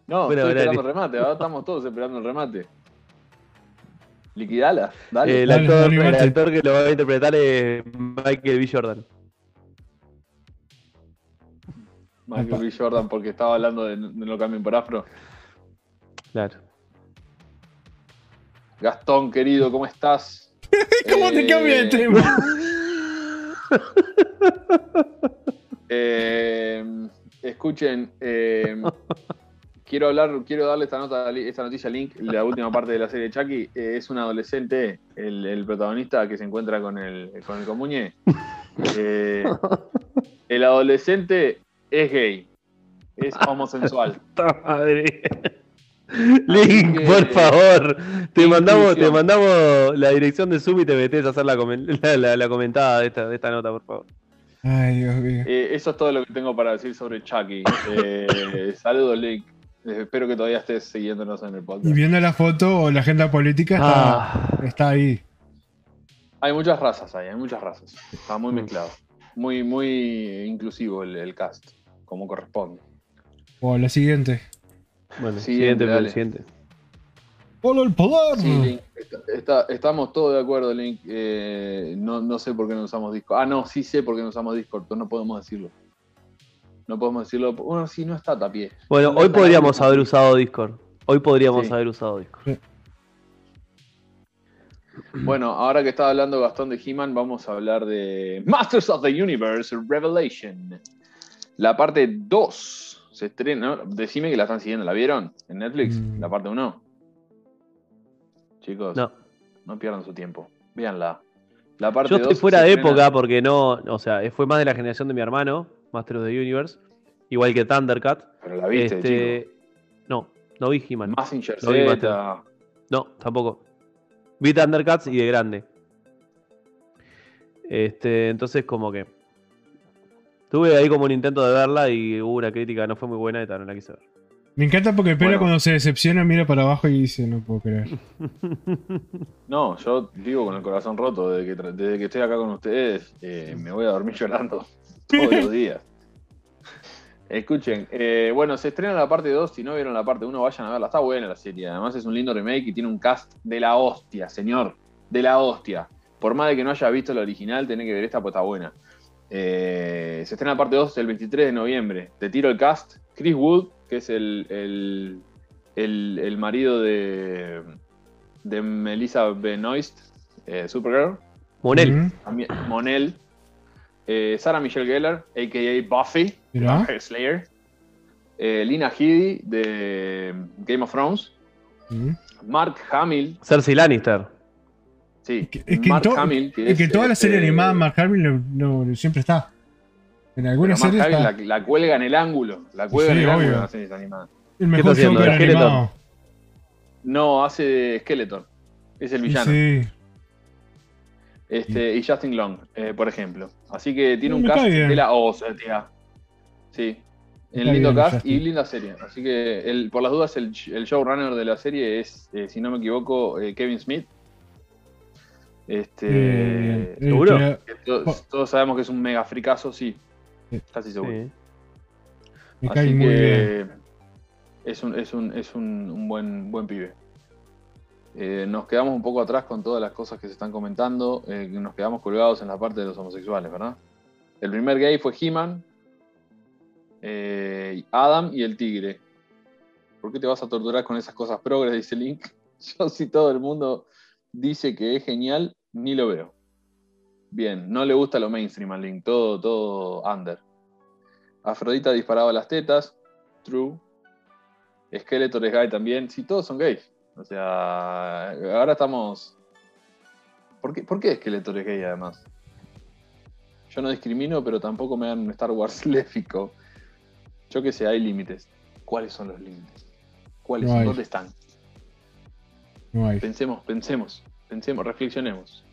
No, Bueno, estoy esperando el remate. Ahora estamos todos esperando el remate. Liquidala, dale. El, Dale, actor, dale, el Mate. actor que lo va a interpretar es Michael B. Jordan. Michael Opa. B. Jordan, porque estaba hablando de, de no cambien por afro. Claro. Gastón, querido, ¿cómo estás? ¿Cómo te Eh, cambia de tema? Eh, escuchen, eh, quiero hablar, quiero darle esta nota, esta noticia a Link, la última parte de la serie de Chucky. eh, es un adolescente, el, el protagonista que se encuentra con el, con el comuñe. Eh, el adolescente es gay, es homosexual. ¡Puta madre! Link, que- por favor. Te mandamos, te mandamos la dirección de Zoom y te metes a hacer la, comen- la, la- la comentada de esta, de esta nota, por favor. Ay, Dios mío. Eh, eso es todo lo que tengo para decir sobre Chucky. Eh, saludos, Link. Eh, espero que todavía estés siguiéndonos en el Y podcast. viendo la foto o la agenda política, está, Ah, está ahí. Hay muchas razas ahí, hay muchas razas. Está muy Mm. mezclado. Muy, muy inclusivo el, el cast, como corresponde. O la siguiente. bueno, Siguiente, siguiente, siguiente. ¡Hola el poder! Sí, Link, está- está- estamos todos de acuerdo, Link. Eh, no, no sé por qué no usamos Discord. Ah, no, sí sé por qué no usamos Discord, pero no podemos decirlo. No podemos decirlo. Bueno, sí, no está Tapié. Bueno, No hoy está podríamos haber usado Discord. Hoy podríamos Sí. haber usado Discord. Bueno, ahora que estaba hablando Gastón de He-Man, vamos a hablar de Masters of the Universe Revelation. La parte 2 se estrena. ¿no? Decime que la están siguiendo, ¿la vieron? En Netflix, Mm. la parte 1. Chicos, no. No. pierdan su tiempo. Véanla. La parte Yo estoy 2 fuera de estrena- época porque no. O sea, fue más de la generación de mi hermano, Master of the Universe. Igual que Thundercat. Pero la viste, Este, no, no vi He-Man. Lo vi. No, tampoco. Vi Thundercats y de grande. Este, entonces como que. Tuve ahí como un intento de verla y hubo una crítica, no fue muy buena y tal, no la quise ver. Me encanta porque Pela Bueno. cuando se decepciona mira para abajo y dice, no puedo creer. No, yo vivo con el corazón roto. Desde que, desde que estoy acá con ustedes, eh, me voy a dormir llorando todos los días. Escuchen, eh, bueno, se estrena la parte 2. Si no vieron la parte 1, vayan a verla. Está buena la serie. Además, es un lindo remake y tiene un cast de la hostia, señor. De la hostia. Por más de que no haya visto la original, tenés que ver esta, pues está buena. Eh, se estrena la parte 2 el 23 de noviembre. Te tiro el cast. Chris Wood, que es el, el, el- el marido de, de Melissa Benoist, eh, Supergirl. Monel. Ujú. También Monel. Eh, Sarah Michelle Gellar, a.k.a. Buffy, Slayer. Eh, Lina Headey, de Game of Thrones. Mark Hamill, Cersei Lannister. Sí. Es que, Mark to- Hamill, que es que es, toda la serie este, animada Mark Hamill no, no- siempre está. En algunas Mark series Hamill está. la, la cuelga en el ángulo. La cuelga Sí, en el ángulo obvio. en las series animadas. El mejor está haciendo? Joker ¿De Skeleton? animado. No, hace de Skeletor. Es el villano. Sí. Este, y Justin Long, eh, por ejemplo. Así que tiene un Me cast bien. de la hostia. Sí. Me El cae lindo bien, cast Justin. y linda serie. Así que, el, por las dudas, el, el showrunner de la serie es, eh, si no me equivoco, eh, Kevin Smith. Este, Eh, eh, ¿seguro? que todos sabemos que es un mega fricazo, sí. Sí. Casi seguro. Sí. Me cae Así muy bien. que es un, es un, es un, un buen, buen pibe. Eh, nos quedamos un poco atrás con todas las cosas que se están comentando. eh, nos quedamos colgados en la parte de los homosexuales, ¿verdad? El primer gay fue He-Man, eh, Adam y el tigre. ¿Por qué te vas a torturar con esas cosas progres? Dice Link. Yo, si todo el mundo dice que es genial, ni lo veo. Bien, no le gusta lo mainstream al Link, todo, todo under. Afrodita disparaba las tetas. True. Skeletor es gay también. Sí, todos son gays. O sea, ahora estamos. ¿Por qué, ¿Por qué Skeletor es gay además? Yo no discrimino, pero tampoco me dan un Star Wars léfico. Yo que sé, hay límites. ¿Cuáles son los límites? ¿Cuáles No. ¿Dónde están? No hay. Pensemos, pensemos, pensemos, reflexionemos.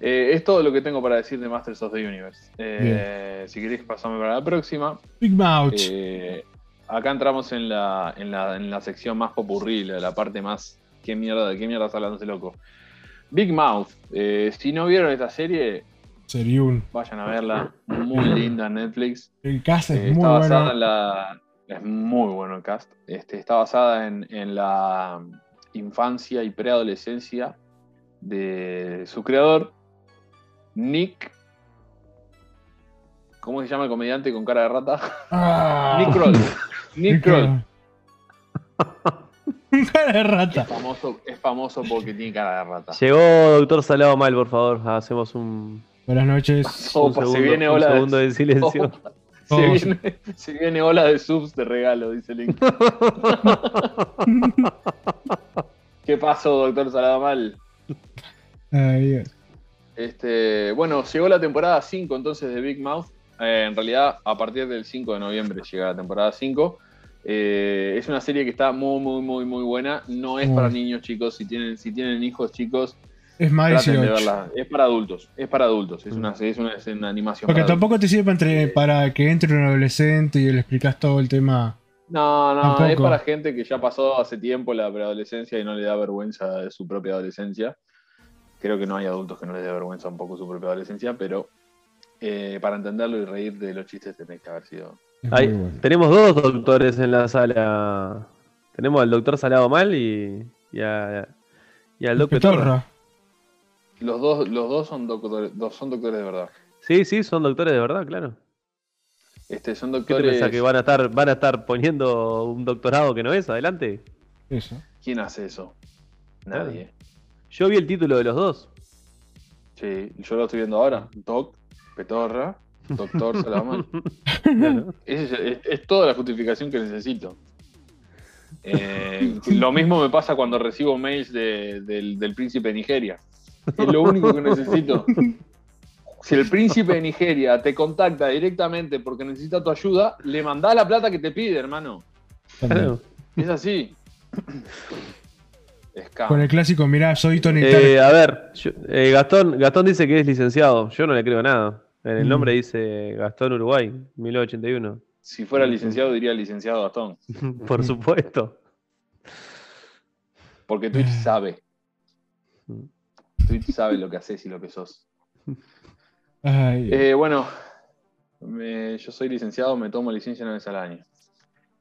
Eh, es todo lo que tengo para decir de Masters of the Universe. Eh, si queréis pasarme para la próxima. Big Mouth. Eh, acá entramos en la, en, la, en la sección más popurrí, la, la parte más. ¿Qué mierda, ¿De qué mierda está hablando ese loco? Big Mouth. Si no vieron esta serie, vayan a verla. Muy linda en Netflix. El cast es Eh, muy está basada bueno. en la. Es muy bueno el cast. Este, está basada en, en la infancia y preadolescencia de su creador, Nick. ¿Cómo se llama el comediante con cara de rata? Ah. Nick Kroll. Nick Kroll. Cara de rata. Es famoso, es famoso porque tiene cara de rata. Llegó Doctor Salado Mal, por favor. Hacemos un, Buenas noches. Oh, un pues se segundo, viene un segundo de silencio. Se, Oh, viene, se viene ola de subs de regalo, dice Link. ¿Qué pasó, doctor Saladamal? Ay, Dios. Este, bueno, llegó la temporada 5 entonces de Big Mouth. Eh, en realidad, a partir del 5 de noviembre llega la temporada 5. Eh, es una serie que está muy, muy, muy, muy buena. No es para niños chicos. Si tienen, si tienen hijos chicos, Es más de 18. verla. Es para adultos. Es para adultos. Es una, es una, es una animación. Porque para tampoco te sirve para, entre- para que entre un adolescente y le explicas todo el tema. No, no, Tampoco. es para gente que ya pasó hace tiempo la preadolescencia y no le da vergüenza de su propia adolescencia. Creo que no hay adultos que no les dé vergüenza un poco su propia adolescencia, pero eh, para entenderlo y reír de los chistes tenés que haber sido. Ahí, bueno. tenemos dos doctores en la sala. Tenemos al doctor Salado Mal y, y, a- y al doctor Petorra. Los dos, los dos son doctores, dos son doctores de verdad. Sí, sí, son doctores de verdad, claro. Este, son ¿Qué te doctores. pensás que van a estar, van a estar poniendo un doctorado que no es? Adelante. Eso. ¿Quién hace eso? Nadie. Yo vi el título de los dos. Sí, yo lo estoy viendo ahora. Doc, Petorra, Doctor Salaman. Claro. Es, es- es toda la justificación que necesito. Eh, lo mismo me pasa cuando recibo mails de- del, del príncipe de Nigeria. Es lo único que necesito. Si el príncipe de Nigeria te contacta directamente porque necesita tu ayuda, le mandás la plata que te pide, hermano. Claro. Es así. Con el clásico, mirá, soy Tony Eh, a ver, yo- eh, Gastón, Gastón dice que es licenciado. Yo no le creo nada. En el Mm. nombre dice Gastón Uruguay, 1981. Si fuera licenciado, diría licenciado Gastón. Por supuesto. Porque Twitch sabe. Twitch sabe lo que haces y lo que sos. Ay, Eh, bueno, me- yo soy licenciado, me tomo licencia una vez al año.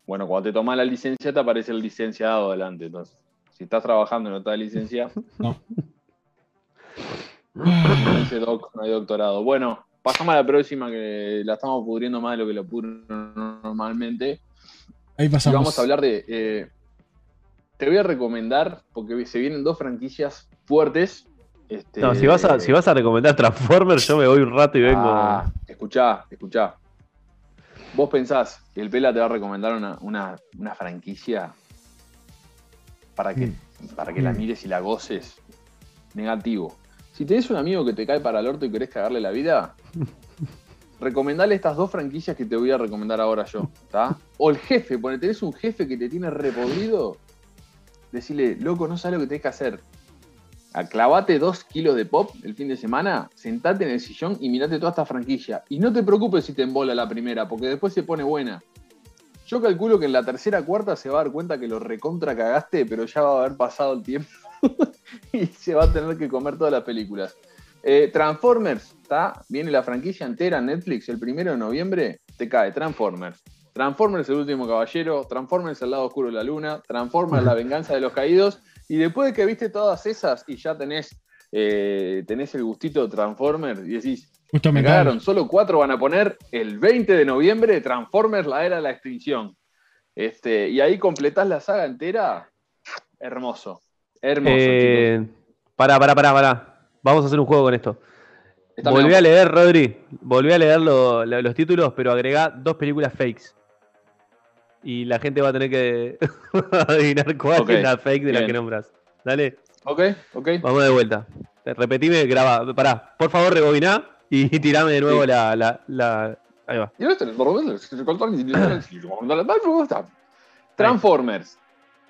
Bueno, cuando te tomas la licencia te aparece el licenciado adelante. Entonces, si estás trabajando y no estás licencia, no. dice doc, no hay doctorado. Bueno, pasamos a la próxima que la estamos pudriendo más de lo que lo pudren normalmente. Ahí Y pasamos. vamos a hablar de. eh, te voy a recomendar, porque se vienen dos franquicias fuertes. Este, No, si vas, a, si vas a recomendar Transformers, yo me voy un rato y vengo. Ah, escuchá, escuchá. Vos pensás que el Pela te va a recomendar una, una- una franquicia para que, para que la Mm. mires y la goces. Negativo. Si tenés un amigo que te cae para el orto y querés cagarle la vida, recomendale estas dos franquicias que te voy a recomendar ahora yo. O el jefe, porque tenés un jefe que te tiene repodrido, decirle, loco, no sabes lo que tenés que hacer. Aclavate dos kilos de pop el fin de semana, sentate en el sillón y mirate toda esta franquicia. Y no te preocupes si te embola la primera, porque después se pone buena. Yo calculo que en la tercera cuarta se va a dar cuenta que lo recontra cagaste, pero ya va a haber pasado el tiempo y se va a tener que comer todas las películas. Eh, Transformers, ¿está? Viene la franquicia entera en Netflix el primero de noviembre, te cae Transformers. Transformers el último caballero, Transformers el lado oscuro de la luna, Transformers la venganza de los caídos, y después de que viste todas esas y ya tenés, eh, tenés el gustito de Transformers y decís, Justo me cagaron, solo cuatro van a poner el 20 de noviembre Transformers la era de la extinción. Este, y ahí completás la saga entera. Hermoso. Hermoso, chicos. Eh, pará, pará, pará, pará. Vamos a hacer un juego con esto. Está Volví a leer, Rodri. Volví a leer lo- lo- los títulos, pero agregá dos películas fakes. Y la gente va a tener que adivinar cuál es la fake de la que nombras. Dale, Ok, ok. vamos de vuelta. Repetime, graba. Pará, por favor, rebobiná y tirame de nuevo Sí. la, la, la- Ahí va. Este, Transformers.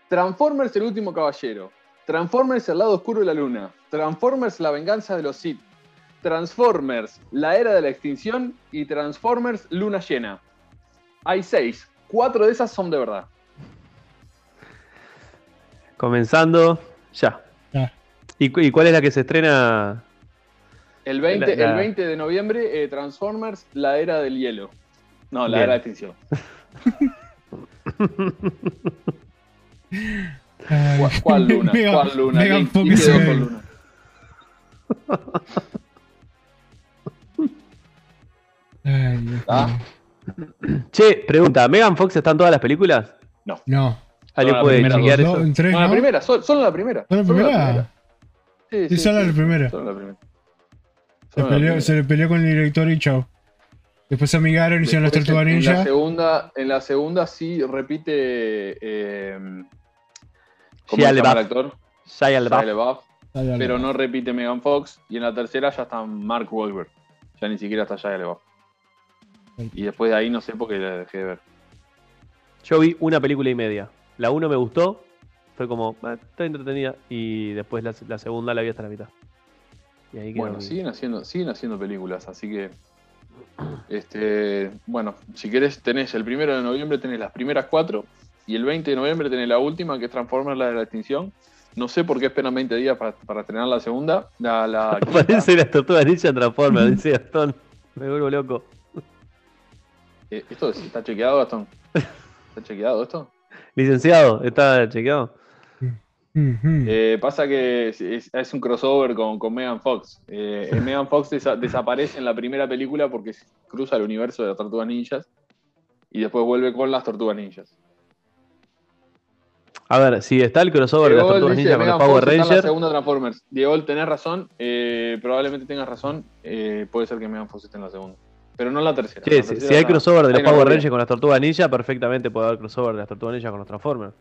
Transformers el último caballero. Transformers el lado oscuro de la luna. Transformers la venganza de los Sith. Transformers la era de la extinción y Transformers luna llena. Hay seis. Cuatro de esas son de verdad. Comenzando ya. Ya. ¿Y, cu- y cuál es la que se estrena? El 20, La- la- El 20 de noviembre, eh, Transformers la era del hielo. No, la Bien. era de la extinción. ¿Cuál, cuál luna? Megan- ¿Cuál luna? Dios Ah. Che, pregunta, ¿Megan Fox está en todas las películas? No. ¿Alguien la puede primera chequear Dos, eso? en tres, No, la ¿no? primera, sol- solo la primera. ¿Solo la Solo primera? Sí, Sí, solo la primera. Solo la primera. Se, Solo la peleó, primera. se le peleó con el director y chao. Después se amigaron, hicieron las tortugas en- En la, ninja. segunda, en la segunda sí repite. Eh, ¿Cómo Shia se llama el actor? Shia Shia LaBeouf. Dale. pero no repite Megan Fox. Y en la tercera ya está Mark Wahlberg. Ya ni siquiera está Shia LaBeouf. Y después de ahí no sé por qué la dejé de ver. Yo vi una película y media. La uno me gustó, fue como, "Ah, está entretenida. Y después la, la segunda la vi hasta la mitad. Y ahí quedó Bueno, siguen haciendo, siguen haciendo películas, así que. Este, bueno, si querés, tenés el primero de noviembre, tenés las primeras cuatro. Y el 20 de noviembre tenés la última, que es Transformers la de la extinción. No sé por qué esperan 20 días para, para estrenar la segunda. La, la. Parece las tortugas ninja Transformers, dice Gastón. Me vuelvo loco. Eh, ¿Esto es- está chequeado, Gastón? ¿Está chequeado esto? Licenciado, ¿está chequeado? Eh, pasa que es, es- es un crossover con, con Megan Fox. Eh, Megan Fox desa- desaparece en la primera película porque cruza el universo de las tortugas ninjas y después vuelve con las tortugas ninjas. A ver, si está el crossover de las Tortugas dice, Ninja con los Power Fox está en la Rangers. segunda Transformers. Diego, tenés razón. eh, probablemente tengas razón. eh, puede ser que Megan Fox esté en la segunda. Pero no la tercera. Sí, En la si, tercera si hay no. crossover de los Power. Rangers con las Tortugas Ninja, perfectamente puede haber crossover de las Tortugas Ninja con los Transformers.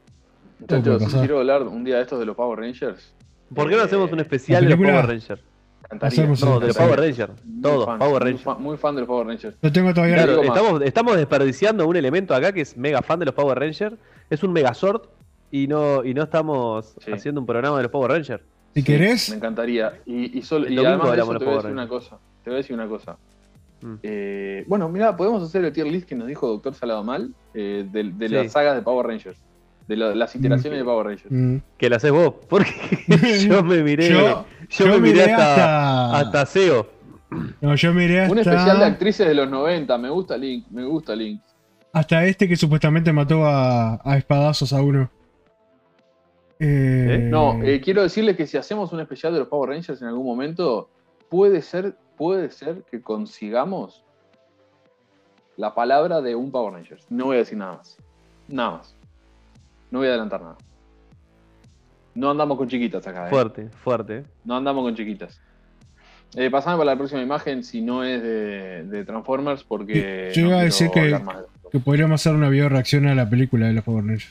Muchachos, si quiero hablar un día de estos de los Power Rangers. ¿Por qué no Eh, hacemos un especial de los Power Rangers? Hacemos No, de los. Power Rangers. Todos, fan, Power muy Rangers. fan- Muy fan de los Power Rangers. Yo tengo todavía Claro, estamos, estamos desperdiciando un elemento acá que es mega fan de los Power Rangers. Es un Megazord y no, y no estamos Sí. haciendo un programa de los Power Rangers. Si Sí, querés, Me encantaría. Y, y, solo, y además de eso, te voy a Power decir una cosa. Te voy a decir una cosa. Mm. Eh, bueno, mira, podemos hacer el tier list que nos dijo Doctor Salado Mal eh, de, de Sí. las sagas de Power Rangers. De la- las iteraciones de Power Rangers. mm, Que la haces vos. Porque yo me miré. Yo- Yo, me miré hasta, hasta SEO. no, yo miré hasta, Un especial de actrices de los 90. Me gusta Link. Me gusta Link. hasta este que supuestamente mató a, a espadazos a uno. Eh, No, eh, quiero decirles que si hacemos un especial de los Power Rangers en algún momento, puede ser, puede ser que consigamos la palabra de un Power Rangers. No voy a decir nada más. Nada más. No voy a adelantar nada. No andamos con chiquitas acá. ¿eh? Fuerte, fuerte. No andamos con chiquitas. Eh, pasame para la próxima imagen si no es de, de Transformers porque... Yo iba a decir que- de que podríamos hacer una video reacción a la película de los Power Rangers.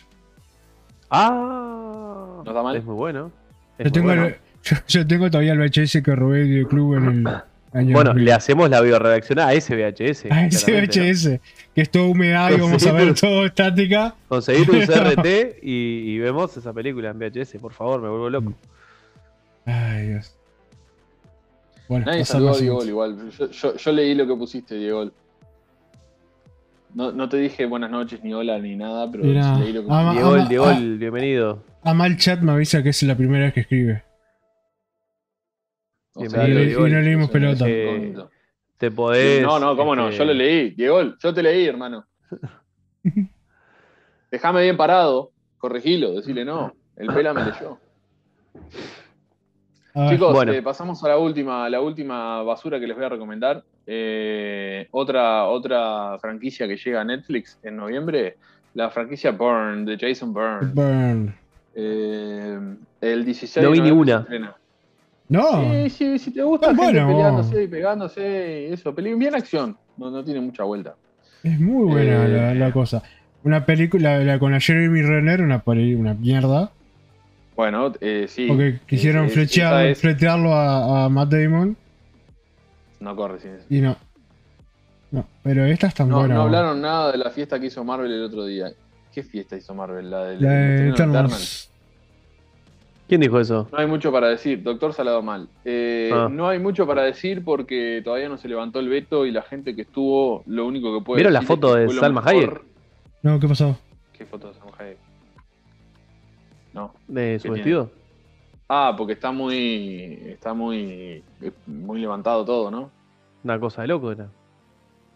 Ah, ¿No está mal? es muy bueno. Es Yo muy tengo, bueno. el- yo, yo tengo todavía el VHS que robé del club en el año Bueno, 2000. le hacemos la bioredacción a ese VHS. a ese. VHS, que es todo humedad y vamos a ver todo estática. Conseguite un CRT y, y vemos esa película en VHS, por favor, me vuelvo loco. Ay, Dios. Bueno, Nadie saludó a Diego igual. Yo, yo- yo leí lo que pusiste, Diego. No, no te dije buenas noches, ni hola, ni nada, pero Mira, leí lo que ama- pusiste. Diego, ama- Diego, bienvenido. Amal Chat me avisa que es la primera vez que escribe. O le- no leímos pelota. Eh. Te podés. No, no, cómo no, este, yo lo leí. Diego, yo te leí, hermano. Déjame bien parado, corregilo, decirle no. El pela me leyó. Chicos, Bueno. eh, pasamos a la última, la última basura que les voy a recomendar. Eh, otra, otra franquicia que llega a Netflix en noviembre, la franquicia Burn, de Jason Bourne. Burn. Eh, el 16 No vi de ni noviembre una. se estrena. No, Sí, sí, si te gusta Ah, gente bueno. peleándose y pegándose, eso, peli- bien acción, no, no tiene mucha vuelta. es muy buena Eh. la, la cosa. Una película la, con la Jeremy Renner, una, una mierda. Bueno, eh, sí. Porque quisieron es- es- flechear- esa es- fletearlo a, a Matt Damon No corre sin eso. y no. No, pero esta es tan No, buena. no hablaron nada de la fiesta que hizo Marvel el otro día. ¿Qué fiesta hizo Marvel? La del La de Eternals. ¿Quién dijo eso? No hay mucho para decir, doctor Salado Mal. Eh, Ah. No hay mucho para decir porque todavía no se levantó el veto y la gente que estuvo, lo único que puede ¿Vieron la foto que de Salma. Hayek? No, ¿qué pasó? ¿Qué foto de Salma Hayek? No. ¿De su tiene? vestido? Ah, porque está muy. Está muy. muy levantado todo, ¿no? Una cosa de loco era.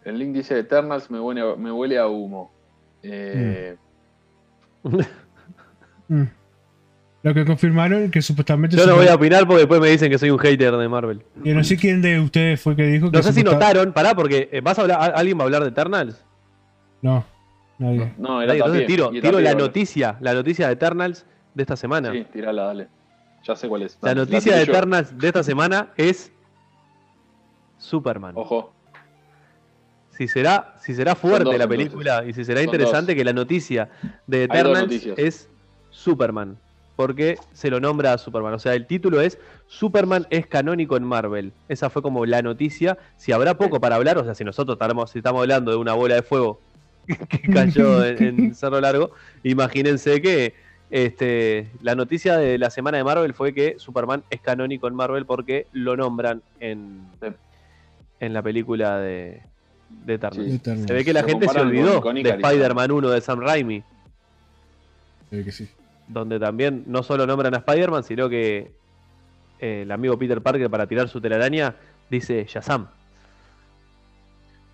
El link dice Eternals me huele a, me huele a humo. Eh, Mm. Lo que confirmaron que supuestamente. Yo no voy a opinar porque después me dicen que soy un hater de Marvel. Yo no sé quién de ustedes fue que dijo que. No sé si notaron, pará, porque eh, vas a hablar, ¿al- ¿alguien va a hablar de Eternals? No, nadie. No, era entonces tiro, y tiro la noticia, la noticia de Eternals de esta semana. Sí, tirala, dale. Ya sé cuál es. La noticia de yo. Eternals de esta semana es Superman. Ojo. Si será, si será fuerte dos, la entonces. película y si será Son interesante que la noticia de Eternals es Superman. Porque se lo nombra a Superman. O sea, el título es Superman es canónico en Marvel. Esa fue como la noticia. Si habrá poco para hablar, o sea, si nosotros estamos, si estamos hablando de una bola de fuego que cayó en, en Cerro Largo, imagínense que este, la noticia de la semana de Marvel fue que Superman es canónico en Marvel porque lo nombran en, Sí. en la película de, de Eternals. Sí. Se ve que la gente se olvidó de Spider-Man 1 de Sam Raimi, Se ve que sí. Donde también no solo nombran a Spider-Man, sino que eh, el amigo Peter Parker para tirar su telaraña dice Shazam.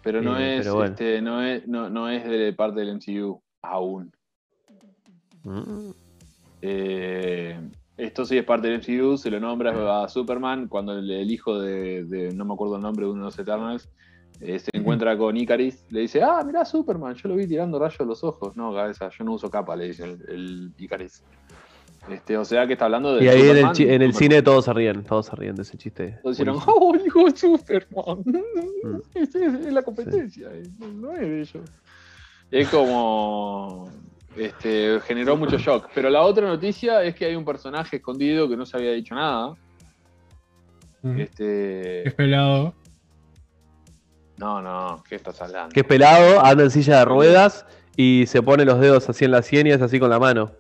Pero no Eh, es, pero bueno. este, no es, no, no es de parte del MCU aún. Mm. Eh, esto sí es parte del MCU, se lo nombra a Superman cuando el, el hijo de, de- no me acuerdo el nombre de uno de los Eternals, eh, se encuentra con Icaris, le dice, ah, mirá Superman, yo lo vi tirando rayos a los ojos. No, cabeza, yo no uso capa, le dice el, el Icaris. Este, o sea que está hablando de. Y ahí en el, chi- en el cine todos se ríen, todos se ríen de ese chiste. Todos dijeron, oh, hijo Superman. Mm. Es, es- es la competencia, eh, no es de ellos. Es como. Este, generó mucho shock. Pero la otra noticia es que hay un personaje escondido que no se había dicho nada. Mm. Este. Es pelado. No, no, ¿qué estás hablando? Que es pelado, anda en silla de ruedas y se pone los dedos así en las sien y es así con la mano.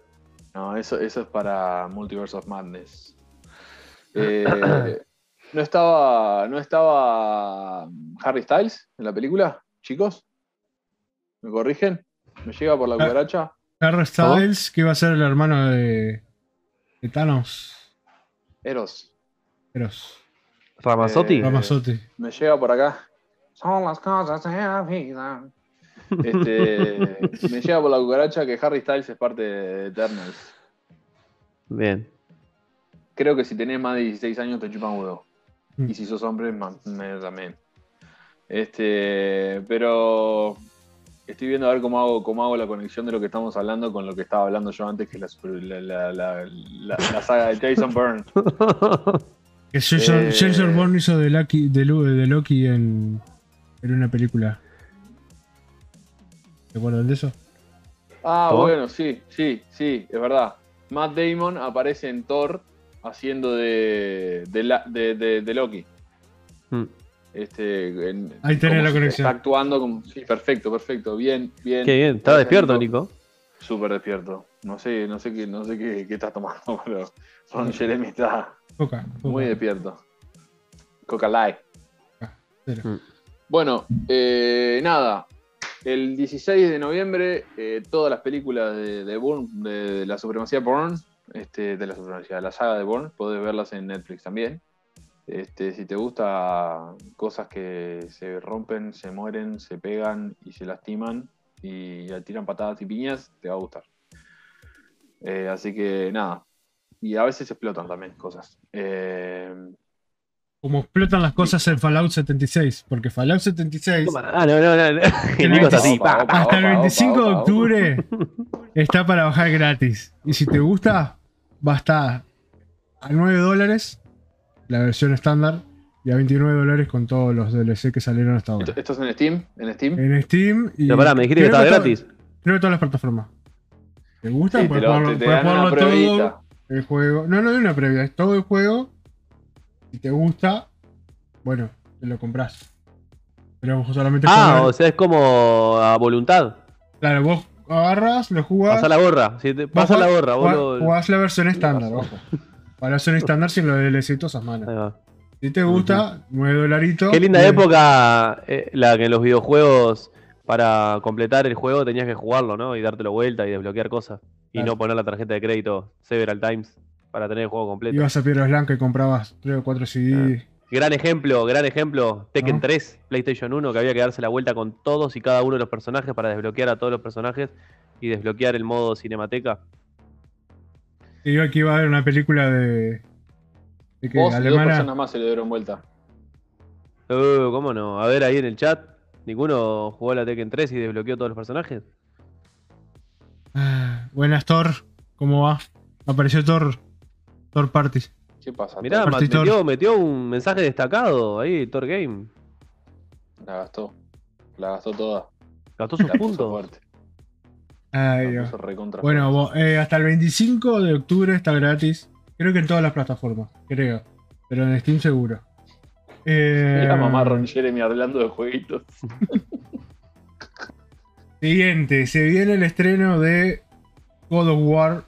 No, eso, eso es para Multiverse of Madness. Eh, ¿no, estaba, ¿No estaba Harry Styles en la película, chicos? ¿Me corrigen? ¿Me llega por la cucaracha? Harry Styles, que iba a ser el hermano de, de Thanos. Eros. Eros. Ramazotti. Eh, Ramazotti. Me llega por acá. Son las cosas de la vida. Este, me llega por la cucaracha que Harry Styles es parte de Eternals. Bien. Creo que si tenés más de 16 años te chupan huevo. Mm. Y si sos hombre, más, menos también. Este, pero estoy viendo a ver cómo hago, cómo hago la conexión de lo que estamos hablando con lo que estaba hablando yo antes, que es la, super- la, la- la- la- la saga de Jason Bourne. Que Jason, Eh. Jason Bourne hizo de Loki, de, de Loki en, en una película. ¿Te acuerdan de eso? Ah, ¿Thor? bueno, sí, sí, sí, es verdad. Matt Damon aparece en Thor haciendo de, de, la- de- de- de Loki. Mm. Este, en- Ahí tenés como la si conexión. Está actuando como. Sí, perfecto, perfecto. Bien, bien. Qué bien, está Gracias, despierto, Nico. Súper despierto. No sé, no sé qué, no sé qué, qué estás tomando, pero Ron Jeremy está Coca. Coca. muy despierto. Coca Light. Bueno, eh, nada. El 16 de noviembre, eh, todas las películas de, Bourne, de, la supremacía Bourne, este, de la supremacía, la saga de Bourne, podés verlas en Netflix también. Este, si te gusta cosas que se rompen, se mueren, se pegan y se lastiman y tiran patadas y piñas, te va a gustar. Eh, así que nada. Y a veces explotan también cosas. Eh, Como explotan las cosas en Fallout 76. Porque Fallout 76, Ah, no, no, no. hasta el opa, 25 opa, de octubre, está para bajar gratis. Y si te gusta, va a estar a 9 dólares la versión estándar y a 29 dólares con todos los DLC que salieron hasta ahora. ¿Esto, esto es en Steam? ¿En Steam? En Steam y. Pero pará, me dijiste que estaba gratis. Creo que todas las plataformas. ¿Te gusta? Puedes lo- jugarlo, todo el juego. No, no hay una previa, es todo el juego. Si te gusta, bueno, te lo compras. Pero vos solamente Ah, o sea, es como a voluntad. Claro, vos agarras, lo jugás. Pasa la gorra. Si te, pasa la gorra, vos jugás- lo- jugás la versión estándar, ojo. Para la versión estándar sin los DLC todas esas Ahí manos. va. Si te gusta, 9 dolaritos. Qué linda época eh, la que en los videojuegos, para completar el juego, tenías que jugarlo, ¿no? Y dártelo vuelta y desbloquear cosas. Y Claro. no poner la tarjeta de crédito Several Times para tener el juego completo. Ibas a Piedras Blancas y comprabas 3 o 4 CD. Gran ejemplo, gran ejemplo. Tekken ¿No? 3, PlayStation 1, que había que darse la vuelta con todos y cada uno de los personajes para desbloquear a todos los personajes y desbloquear el modo cinemateca. Te digo que iba a haber una película de. de que Vos y dos personas más se le dieron vuelta. Uh, ¿Cómo no? A ver ahí en el chat. ¿Ninguno jugó a la Tekken 3 y desbloqueó todos los personajes? Ah, buenas, Thor. ¿Cómo va? Apareció Thor. Thor Party. ¿Qué pasa? Mirá, Thor? metió, metió un mensaje destacado ahí, Thor Game. La gastó. La gastó toda. Gastó sus puntos. fuerte. Ay, Dios. Bueno, vos, eh, hasta el 25 de octubre está gratis. Creo que en todas las plataformas, creo. Pero en Steam seguro. Eh, Mira mamá Ron Jeremy hablando de jueguitos. Siguiente, se viene el estreno de God of War,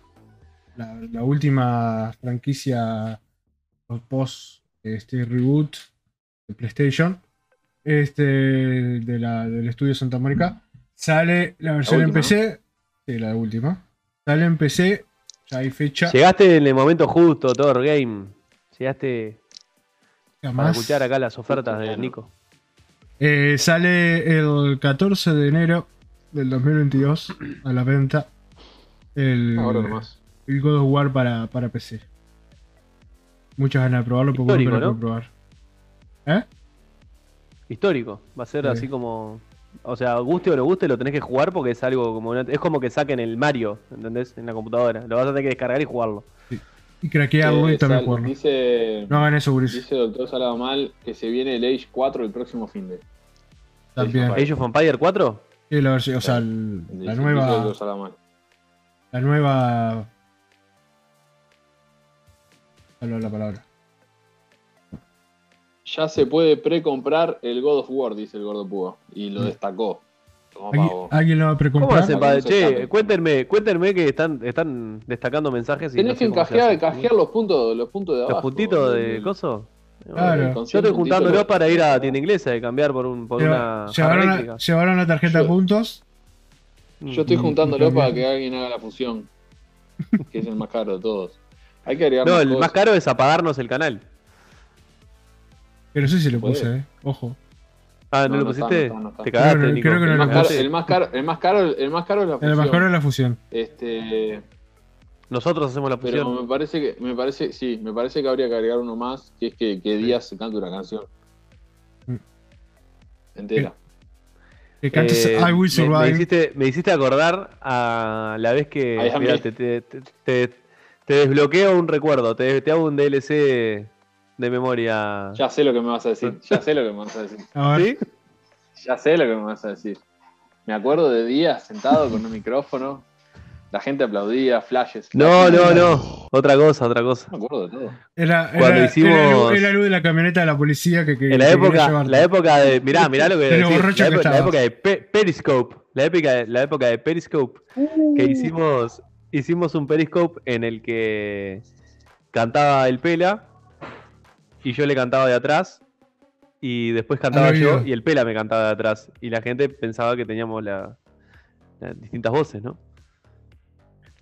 la, la última franquicia post este reboot de PlayStation, este de la, del estudio Santa Mónica. Sale la versión en última, PC, sí, la última. Sale en PC, ya hay fecha. Llegaste en el momento justo, Thor Game. Llegaste para Jamás. escuchar acá las ofertas de. Nico. Eh, sale el 14 de enero del 2022 a la venta el, Ahora nomás. El God of War para, para PC. Muchas ganas de probarlo porque Histórico, bueno, ¿no? probar. ¿Eh? histórico. Va a ser Sí. así como. O sea, guste o no guste, lo tenés que jugar porque es algo como. una- es como que saquen el Mario, ¿entendés? En la computadora. Lo vas a tener que descargar y jugarlo. Y craquearlo Eh, y también Sal- jugarlo. Dice, No hagan eso, Guriz. dice Doctor Salado Mal que se viene el Age 4 el próximo fin de. También. Age ¿Age of Empire 4? Sí, la versión- o sea, el- la nueva. La nueva. Hablo la palabra. Ya se puede precomprar el God of War, dice el gordo Púa. Y lo destacó. Toma, ¿Alguien, pavo. alguien lo va a ¿Cómo precomprar? no se Che, cuéntenme, cuéntenme que están, están destacando mensajes y. Tenés no sé que cómo encajear, hace. canjear los puntos, los puntos de abajo. ¿Los puntitos de coso? Claro. Yo estoy juntándolo lo- para ir a la tienda inglesa y cambiar por, un, por una llevaron, la, eléctrica. llevaron la tarjeta de Yo- puntos. Yo estoy Mm, juntándolo para que alguien haga la fusión. Que es el más caro de todos. Hay que agregar No, más el cosas. más caro es apagarnos el canal. Pero sí se lo Puede. puse, eh. Ojo. Ah, ¿no, No, lo no está, pusiste? no está, no está. Te cagaste, Creo que- Nico. creo que no El lo más, caro, el, más caro, el, más caro, el más caro es la El fusión. mejor es la fusión. Este, Nosotros hacemos la pero fusión. me parece que, me parece, sí, me parece que habría que agregar uno más, que es que, que Díaz se cante una canción. Mm. Entera. Que cantes Eh, I Will me- me, Survive. hiciste, me hiciste acordar a la vez que. Mirá, me. te, te, te- te- desbloqueo un recuerdo. Te, te hago un DLC de memoria. Ya sé lo que me vas a decir. Ya sé lo que me vas a decir. A ver, ¿Sí? Ya sé lo que me vas a decir. Me acuerdo de Díaz sentado con un micrófono. La gente aplaudía, flashes. No, flashes. no, no. Otra cosa, otra cosa. Me acuerdo de todo. era, Cuando era, hicimos- era, luz, era luz de la camioneta de la policía que, que En la que época, la época de. Mirá, mirá lo que De decís, la, que época, la estabas. época de Pe- Periscope. La época, la época de Periscope. Que hicimos. Hicimos un Periscope en el que cantaba el Pela. Y yo le cantaba de atrás. Y después cantaba yo y el Pela me cantaba de atrás. Y la gente pensaba que teníamos la, las distintas voces, ¿no?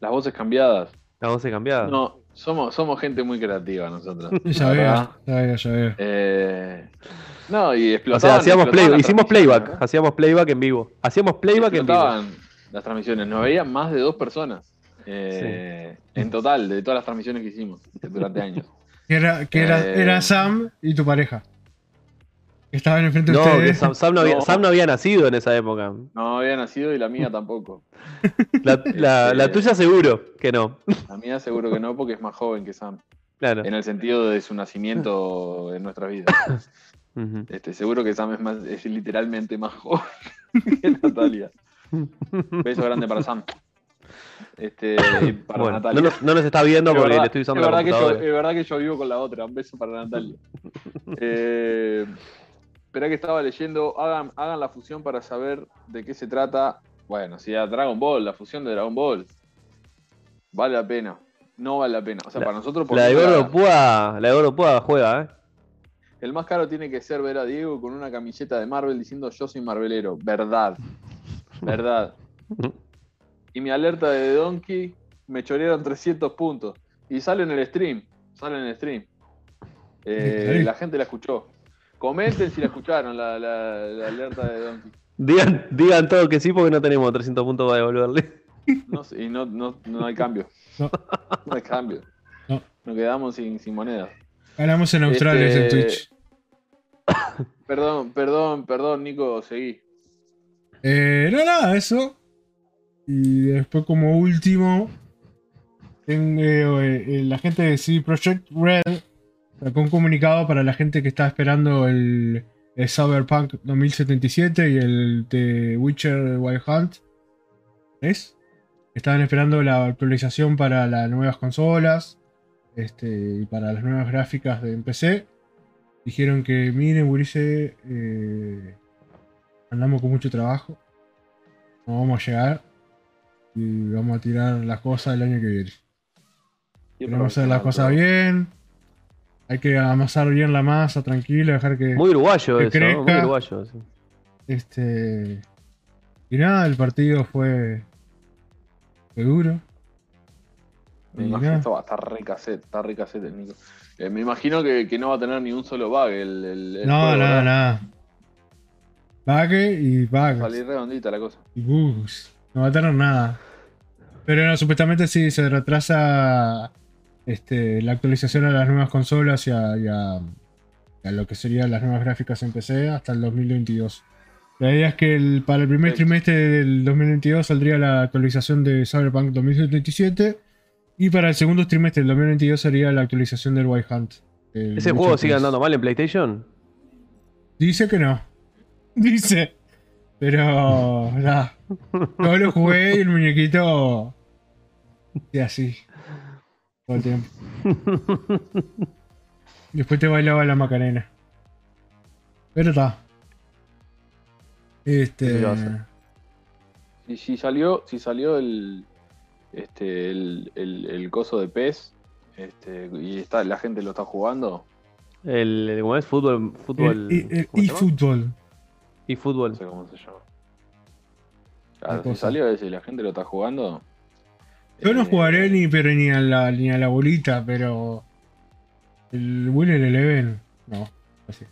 Las voces cambiadas. Las voces cambiadas. No, somos, somos gente muy creativa nosotros. Ya veo, ya veo, ya veo. Eh, no, y o sea, explotaban. hacíamos explotaban play, hicimos playback. ¿verdad? Hacíamos playback en vivo. Hacíamos playback en vivo. Explotaban las transmisiones. Nos veían más de dos personas. Eh, En total, de todas las transmisiones que hicimos durante años. Que era, que era, Eh. era Sam y tu pareja. Que estaban enfrente de No, que ustedes. Sam, Sam no había, No. Sam no había nacido en esa época. No había nacido y la mía tampoco. La, la- la Este- tuya seguro que no. La mía seguro que no, porque es más joven que Sam. Claro. En el sentido de su nacimiento en nuestra vida. Este, seguro que Sam es, más, es literalmente más joven que Natalia. Beso grande para Sam. Este, para Bueno, Natalia. no, nos, no nos está viendo Es porque verdad- le estoy usando es la verdad que yo, computadora. es verdad que yo vivo con la otra. Un beso para Natalia. Eh, que estaba leyendo. Hagan, hagan la fusión para saber de qué se trata. Bueno, si a Dragon Ball, la fusión de Dragon Ball. Vale la pena. No vale la pena. O sea, La- para nosotros por La de Gordo Púa, la de Púa juega, ¿eh? El más caro tiene que ser ver a Diego con una camiseta de Marvel diciendo yo soy Marvelero. Verdad. Verdad. Y mi alerta de Donkey me chorearon 300 puntos. Y sale en el stream. Sale en el stream. Eh, la gente la escuchó. Comenten si la escucharon, la, la- la alerta de Donkey. Digan, digan todo que sí porque no tenemos 300 puntos para devolverle. No sé, y no, no, no hay cambio. No. No hay cambio. No. Nos quedamos sin, sin monedas. Ganamos en Australia Este- en Twitch. Perdón, perdón, perdón, Nico, seguí. Eh, no, nada, eso. Y después, como último, tengo, eh, eh, la gente de CD Projekt Red sacó un comunicado para la gente que está esperando el, Cyberpunk 2077 y el The Witcher Wild Hunt. ¿Es? Estaban esperando la actualización para las nuevas consolas este, y para las nuevas gráficas de PC. Dijeron que, miren, Gurice, eh, andamos con mucho trabajo. No vamos a llegar. Y vamos a tirar las cosas el año que viene. Queremos hacer las cosas bien. Hay que amasar bien la masa, tranquilo, dejar que. Muy uruguayo Que eso, ¿no? muy uruguayo. sí. Este. Y nada, el partido fue. Fue duro. Me Y imagino, nada. está, está re cassette, está re cassette el Nico. Eh, me imagino que, que no va a tener ni un solo bug el, el, el No, juego, nada, ¿verdad? nada. Bague y Va a bugs. salir redondita la cosa. Y bugs. No va a tener nada. Pero no, supuestamente sí se retrasa este, la actualización a las nuevas consolas y a, y a- a lo que serían las nuevas gráficas en PC hasta el 2022. La idea es que el- para el primer trimestre del 2022 saldría la actualización de Cyberpunk 2077 y para el segundo trimestre del 2022 sería la actualización del White Hunt. el ¿Ese juego sigue 3. andando mal en PlayStation? Dice que no. Dice. Pero. nada. Yo lo jugué y el muñequito. Y así. Todo el tiempo. Después te bailaba la Macarena. Pero está. Este. Y si salió, si salió el, este, el, el, el coso de PES, este, y está, la gente lo está jugando, El, el- ¿cómo es? Fútbol. fútbol El, el- el ¿cómo se llama? eFootball. Y no fútbol. sé cómo se llama. Claro, Qué si salió ese y la gente lo está jugando. Yo no eh, jugaré ni, pero ni a la ni a la bolita, pero. El Winner Eleven. No, así.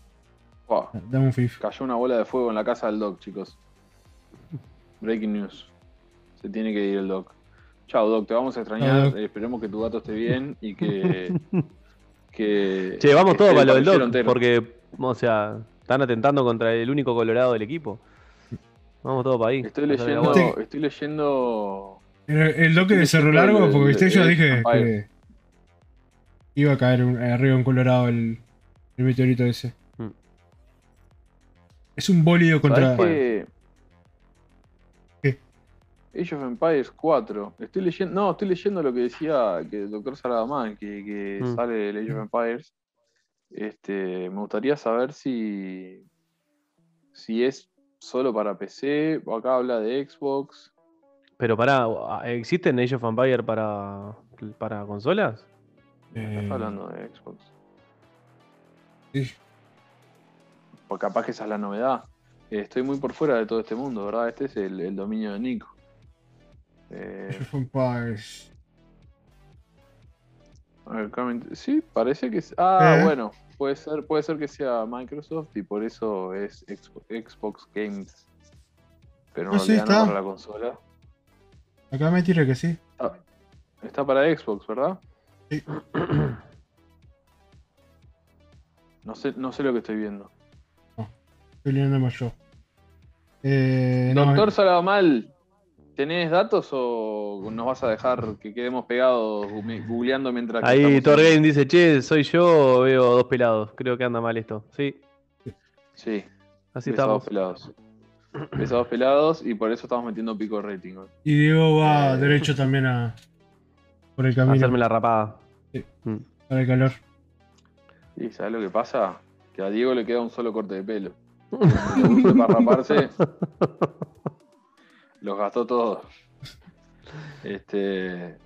Dame un FIFA. cayó una bola de fuego en la casa del Doc, chicos. Breaking news. Se tiene que ir el Doc. Chao, Doc, te vamos a extrañar. Eh, esperemos que tu gato esté bien y que. que Che, vamos todos para lo del Doc, entero. porque, o sea, están atentando contra el único colorado del equipo. Vamos todos para ahí. Estoy leyendo. bueno, Estoy leyendo. El, doque de Cerro Largo, porque viste, yo dije que iba a caer un- arriba en Colorado el, el meteorito ese. Mm. Es un bólido contra. ¿Sabes qué? Age of Empires 4. Estoy leyendo. No, estoy leyendo lo que decía que el doctor Saradaman, que, que Mm. sale el Age of Empires. Este, me gustaría saber si. si es solo para PC. o Acá habla de Xbox. Pero pará, ¿existen Age of Empire para, para consolas? Eh, está hablando de Xbox. sí. O capaz que esa es la novedad. Eh, Estoy muy por fuera de todo este mundo, ¿verdad? Este es el, el dominio de Nico. Eh, Age of Empires. A ver, comment- Sí, parece que es. Ah, Eh. bueno, puede ser, puede ser que sea Microsoft y por eso es Xbox, Games. Pero en Ah, no está. para la consola. Acá me tira que sí. Ah, está para Xbox, ¿verdad? Sí. No sé, no sé lo que estoy viendo. Estoy leyendo más yo. Eh, no, Doctor Salamal, ¿tenés datos o nos vas a dejar que quedemos pegados googleando mientras Ahí Game dice, che, soy yo, veo dos pelados. Creo que anda mal esto. Sí, Sí, así estamos. pelados. Pesados pelados y por eso estamos metiendo pico rating. hoy. Y Diego va Eh. derecho también a. Por el A camino. hacerme la rapada. Sí. Mm. Para el calor. ¿Y sabes lo que pasa? Que a Diego le queda un solo corte de pelo. Para raparse. Los gastó todos. Este,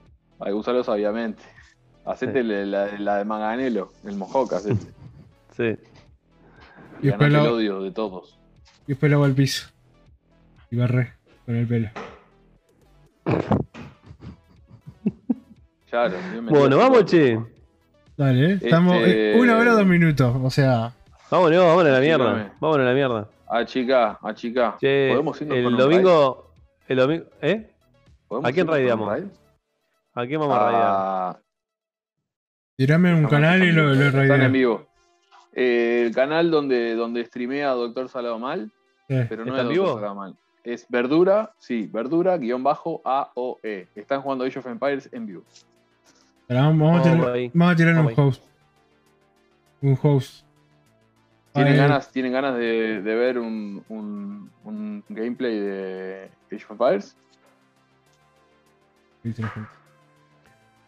hay que usarlo sabiamente. Hacete Sí. la, de Manganelo, el mojoca, hacete. Sí. Y Y ganate después el odio de todos. Y después lo al piso. Y barré con el pelo. Claro. Bueno, vamos, che. Dale, ¿eh? Estamos Este- eh, una hora dos minutos. O sea, Vámonos, vámonos a la mierda. Vámonos a la mierda. A chica, a chica. Che, ¿Podemos irnos el con domingo. El domingo. ¿Eh? ¿a quién raideamos? raid? ¿A quién vamos a raidear? Ah, tirame un Estamos- canal y lo, lo Están en vivo. Eh, el canal donde, donde streamea Doctor Salado Mal, Eh, pero no ¿Está es en Doctor vivo? Es Verdura, sí, Verdura, guion bajo AOE. Están jugando Age of Empires en vivo. pero vamos, vamos a Vamos tirar, ahí. vamos a tirar un host. Un host. ¿Tienen, ganas, ¿tienen ganas de, de ver un, un- un gameplay de Age of Empires?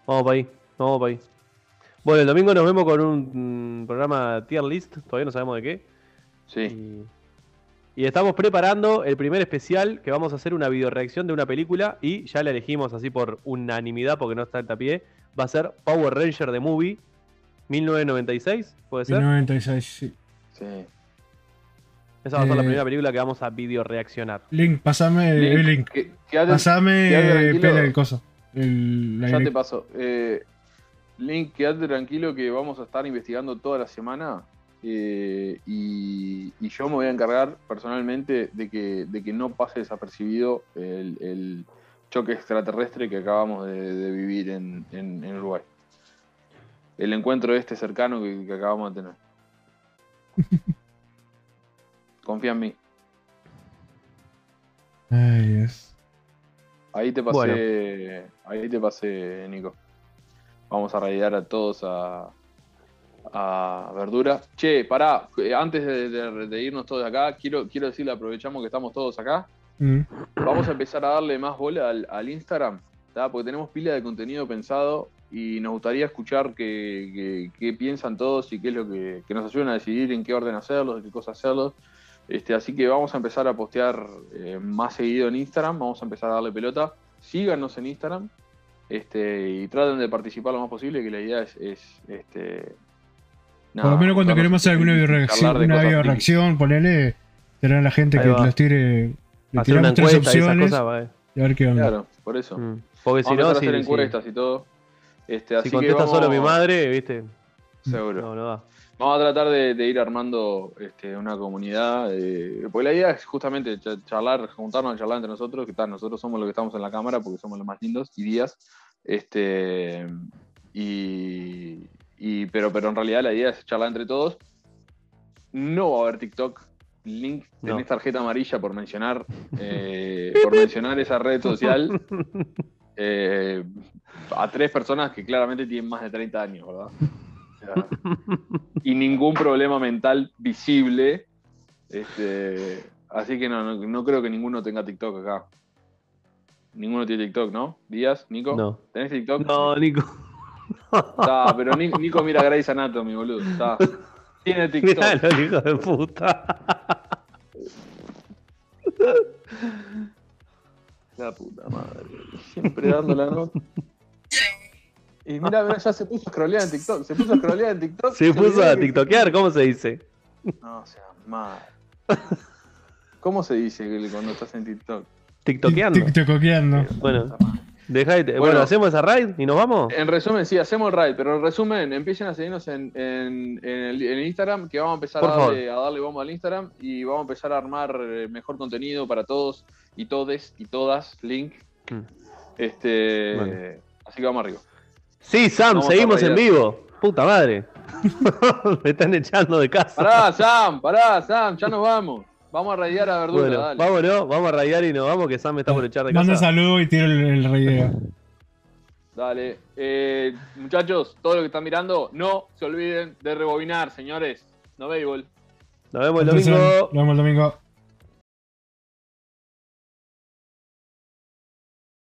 Vamos para ahí. Vamos para ahí. Bueno, el domingo nos vemos con un programa tier list. Todavía no sabemos de qué. Sí. Y, y estamos preparando el primer especial que vamos a hacer una videoreacción de una película y ya la elegimos así por unanimidad porque no está el tapié. Va a ser Power Ranger The Movie 1996, puede ser. 96, sí. sí. Esa va a ser la Eh, primera película que vamos a videoreaccionar. Link, pasame el Link, link. que- quédate- Pasame eh, el coso. El, Ya te paso. Eh, Link, quédate tranquilo que vamos a estar investigando toda la semana. Eh, y, y yo me voy a encargar personalmente de que, de que no pase desapercibido el, el choque extraterrestre que acabamos de, de vivir en, en- en Uruguay. El encuentro este cercano que, que acabamos de tener. Confía en mí. Ay, Dios. Ahí te pasé. Ahí te pasé, Nico. Vamos a radiar a todos a, a Verdura. Che, pará, eh, antes de, de- de irnos todos de acá, quiero, quiero decirle, aprovechamos que estamos todos acá. Mm. Vamos a empezar a darle más bola al, al Instagram, ¿tá? porque tenemos pila de contenido pensado y nos gustaría escuchar qué, piensan todos y qué es lo que, que nos ayuden a decidir en qué orden hacerlos, de qué cosas hacerlos. Este, así que vamos a empezar a postear eh, más seguido en Instagram, vamos a empezar a darle pelota. Síganos en Instagram este, y traten de participar lo más posible, que la idea es, es, este, Por lo menos cuando queremos hacer alguna bioreacción, una bioreacción, ponele, tener a la gente Ahí que va. los tire, le Hacer tiramos tres encuesta y esas opciones eh. y a ver qué onda. Claro, por eso. Mm. Porque Vamos si a no, a si, hacer si- encuestas y todo. Este, así si que contesta vamos- solo mi madre, ¿viste? Seguro. No, no va. Vamos a tratar de, de ir armando este, una comunidad. eh, porque la idea es justamente cha- charlar, juntarnos a charlar entre nosotros, que tal, nosotros somos los que estamos en la cámara porque somos los más lindos y días. Este, y, y- pero, pero en realidad la idea es charlar entre todos. No va a haber TikTok. Link, No. tenés tarjeta amarilla por mencionar, eh, por mencionar esa red social. eh, a tres personas que claramente tienen más de 30 años, ¿verdad? Y ningún problema mental visible. Este, así que no, no, no creo que ninguno tenga TikTok acá. Ninguno tiene TikTok, ¿no? Díaz, Nico. No. ¿Tenés TikTok? No, Nico. Está, pero Ni- Nico mira Grey's Anatomy, boludo. Está. Tiene TikTok. Miralo, hijo de puta. La puta madre. Siempre dando la nota. Y mira, mira, ya se puso a scrollear en TikTok. Se puso a scrollear en TikTok. Se puso a que- tiktokear, ¿cómo se dice? No, o sea, mal. ¿Cómo se dice cuando estás en TikTok? Tiktokeando. TikTokeando. Bueno, dejá de- Bueno. bueno, ¿hacemos esa raid y nos vamos? En resumen, sí, hacemos el raid, pero en resumen, empiecen a seguirnos en, en- en el, en el Instagram, que vamos a empezar a darle, a darle bomba al Instagram y vamos a empezar a armar eh, mejor contenido para todos y todes y todas, link. Mm. Este. Así que vamos arriba. Sí, Sam, Vamos seguimos en vivo. Puta madre. Me están echando de casa. Pará, Sam, pará, Sam, ya nos vamos. Vamos a raidear a verdura, bueno, dale. vámonos, vamos a rayar y nos vamos, que Sam me está por echar de Manda casa. saludo y tiro el, el raideo. Dale. Eh, muchachos, todo lo que están mirando, no se olviden de rebobinar, señores. No béisbol. Nos vemos el domingo. Nos vemos el domingo.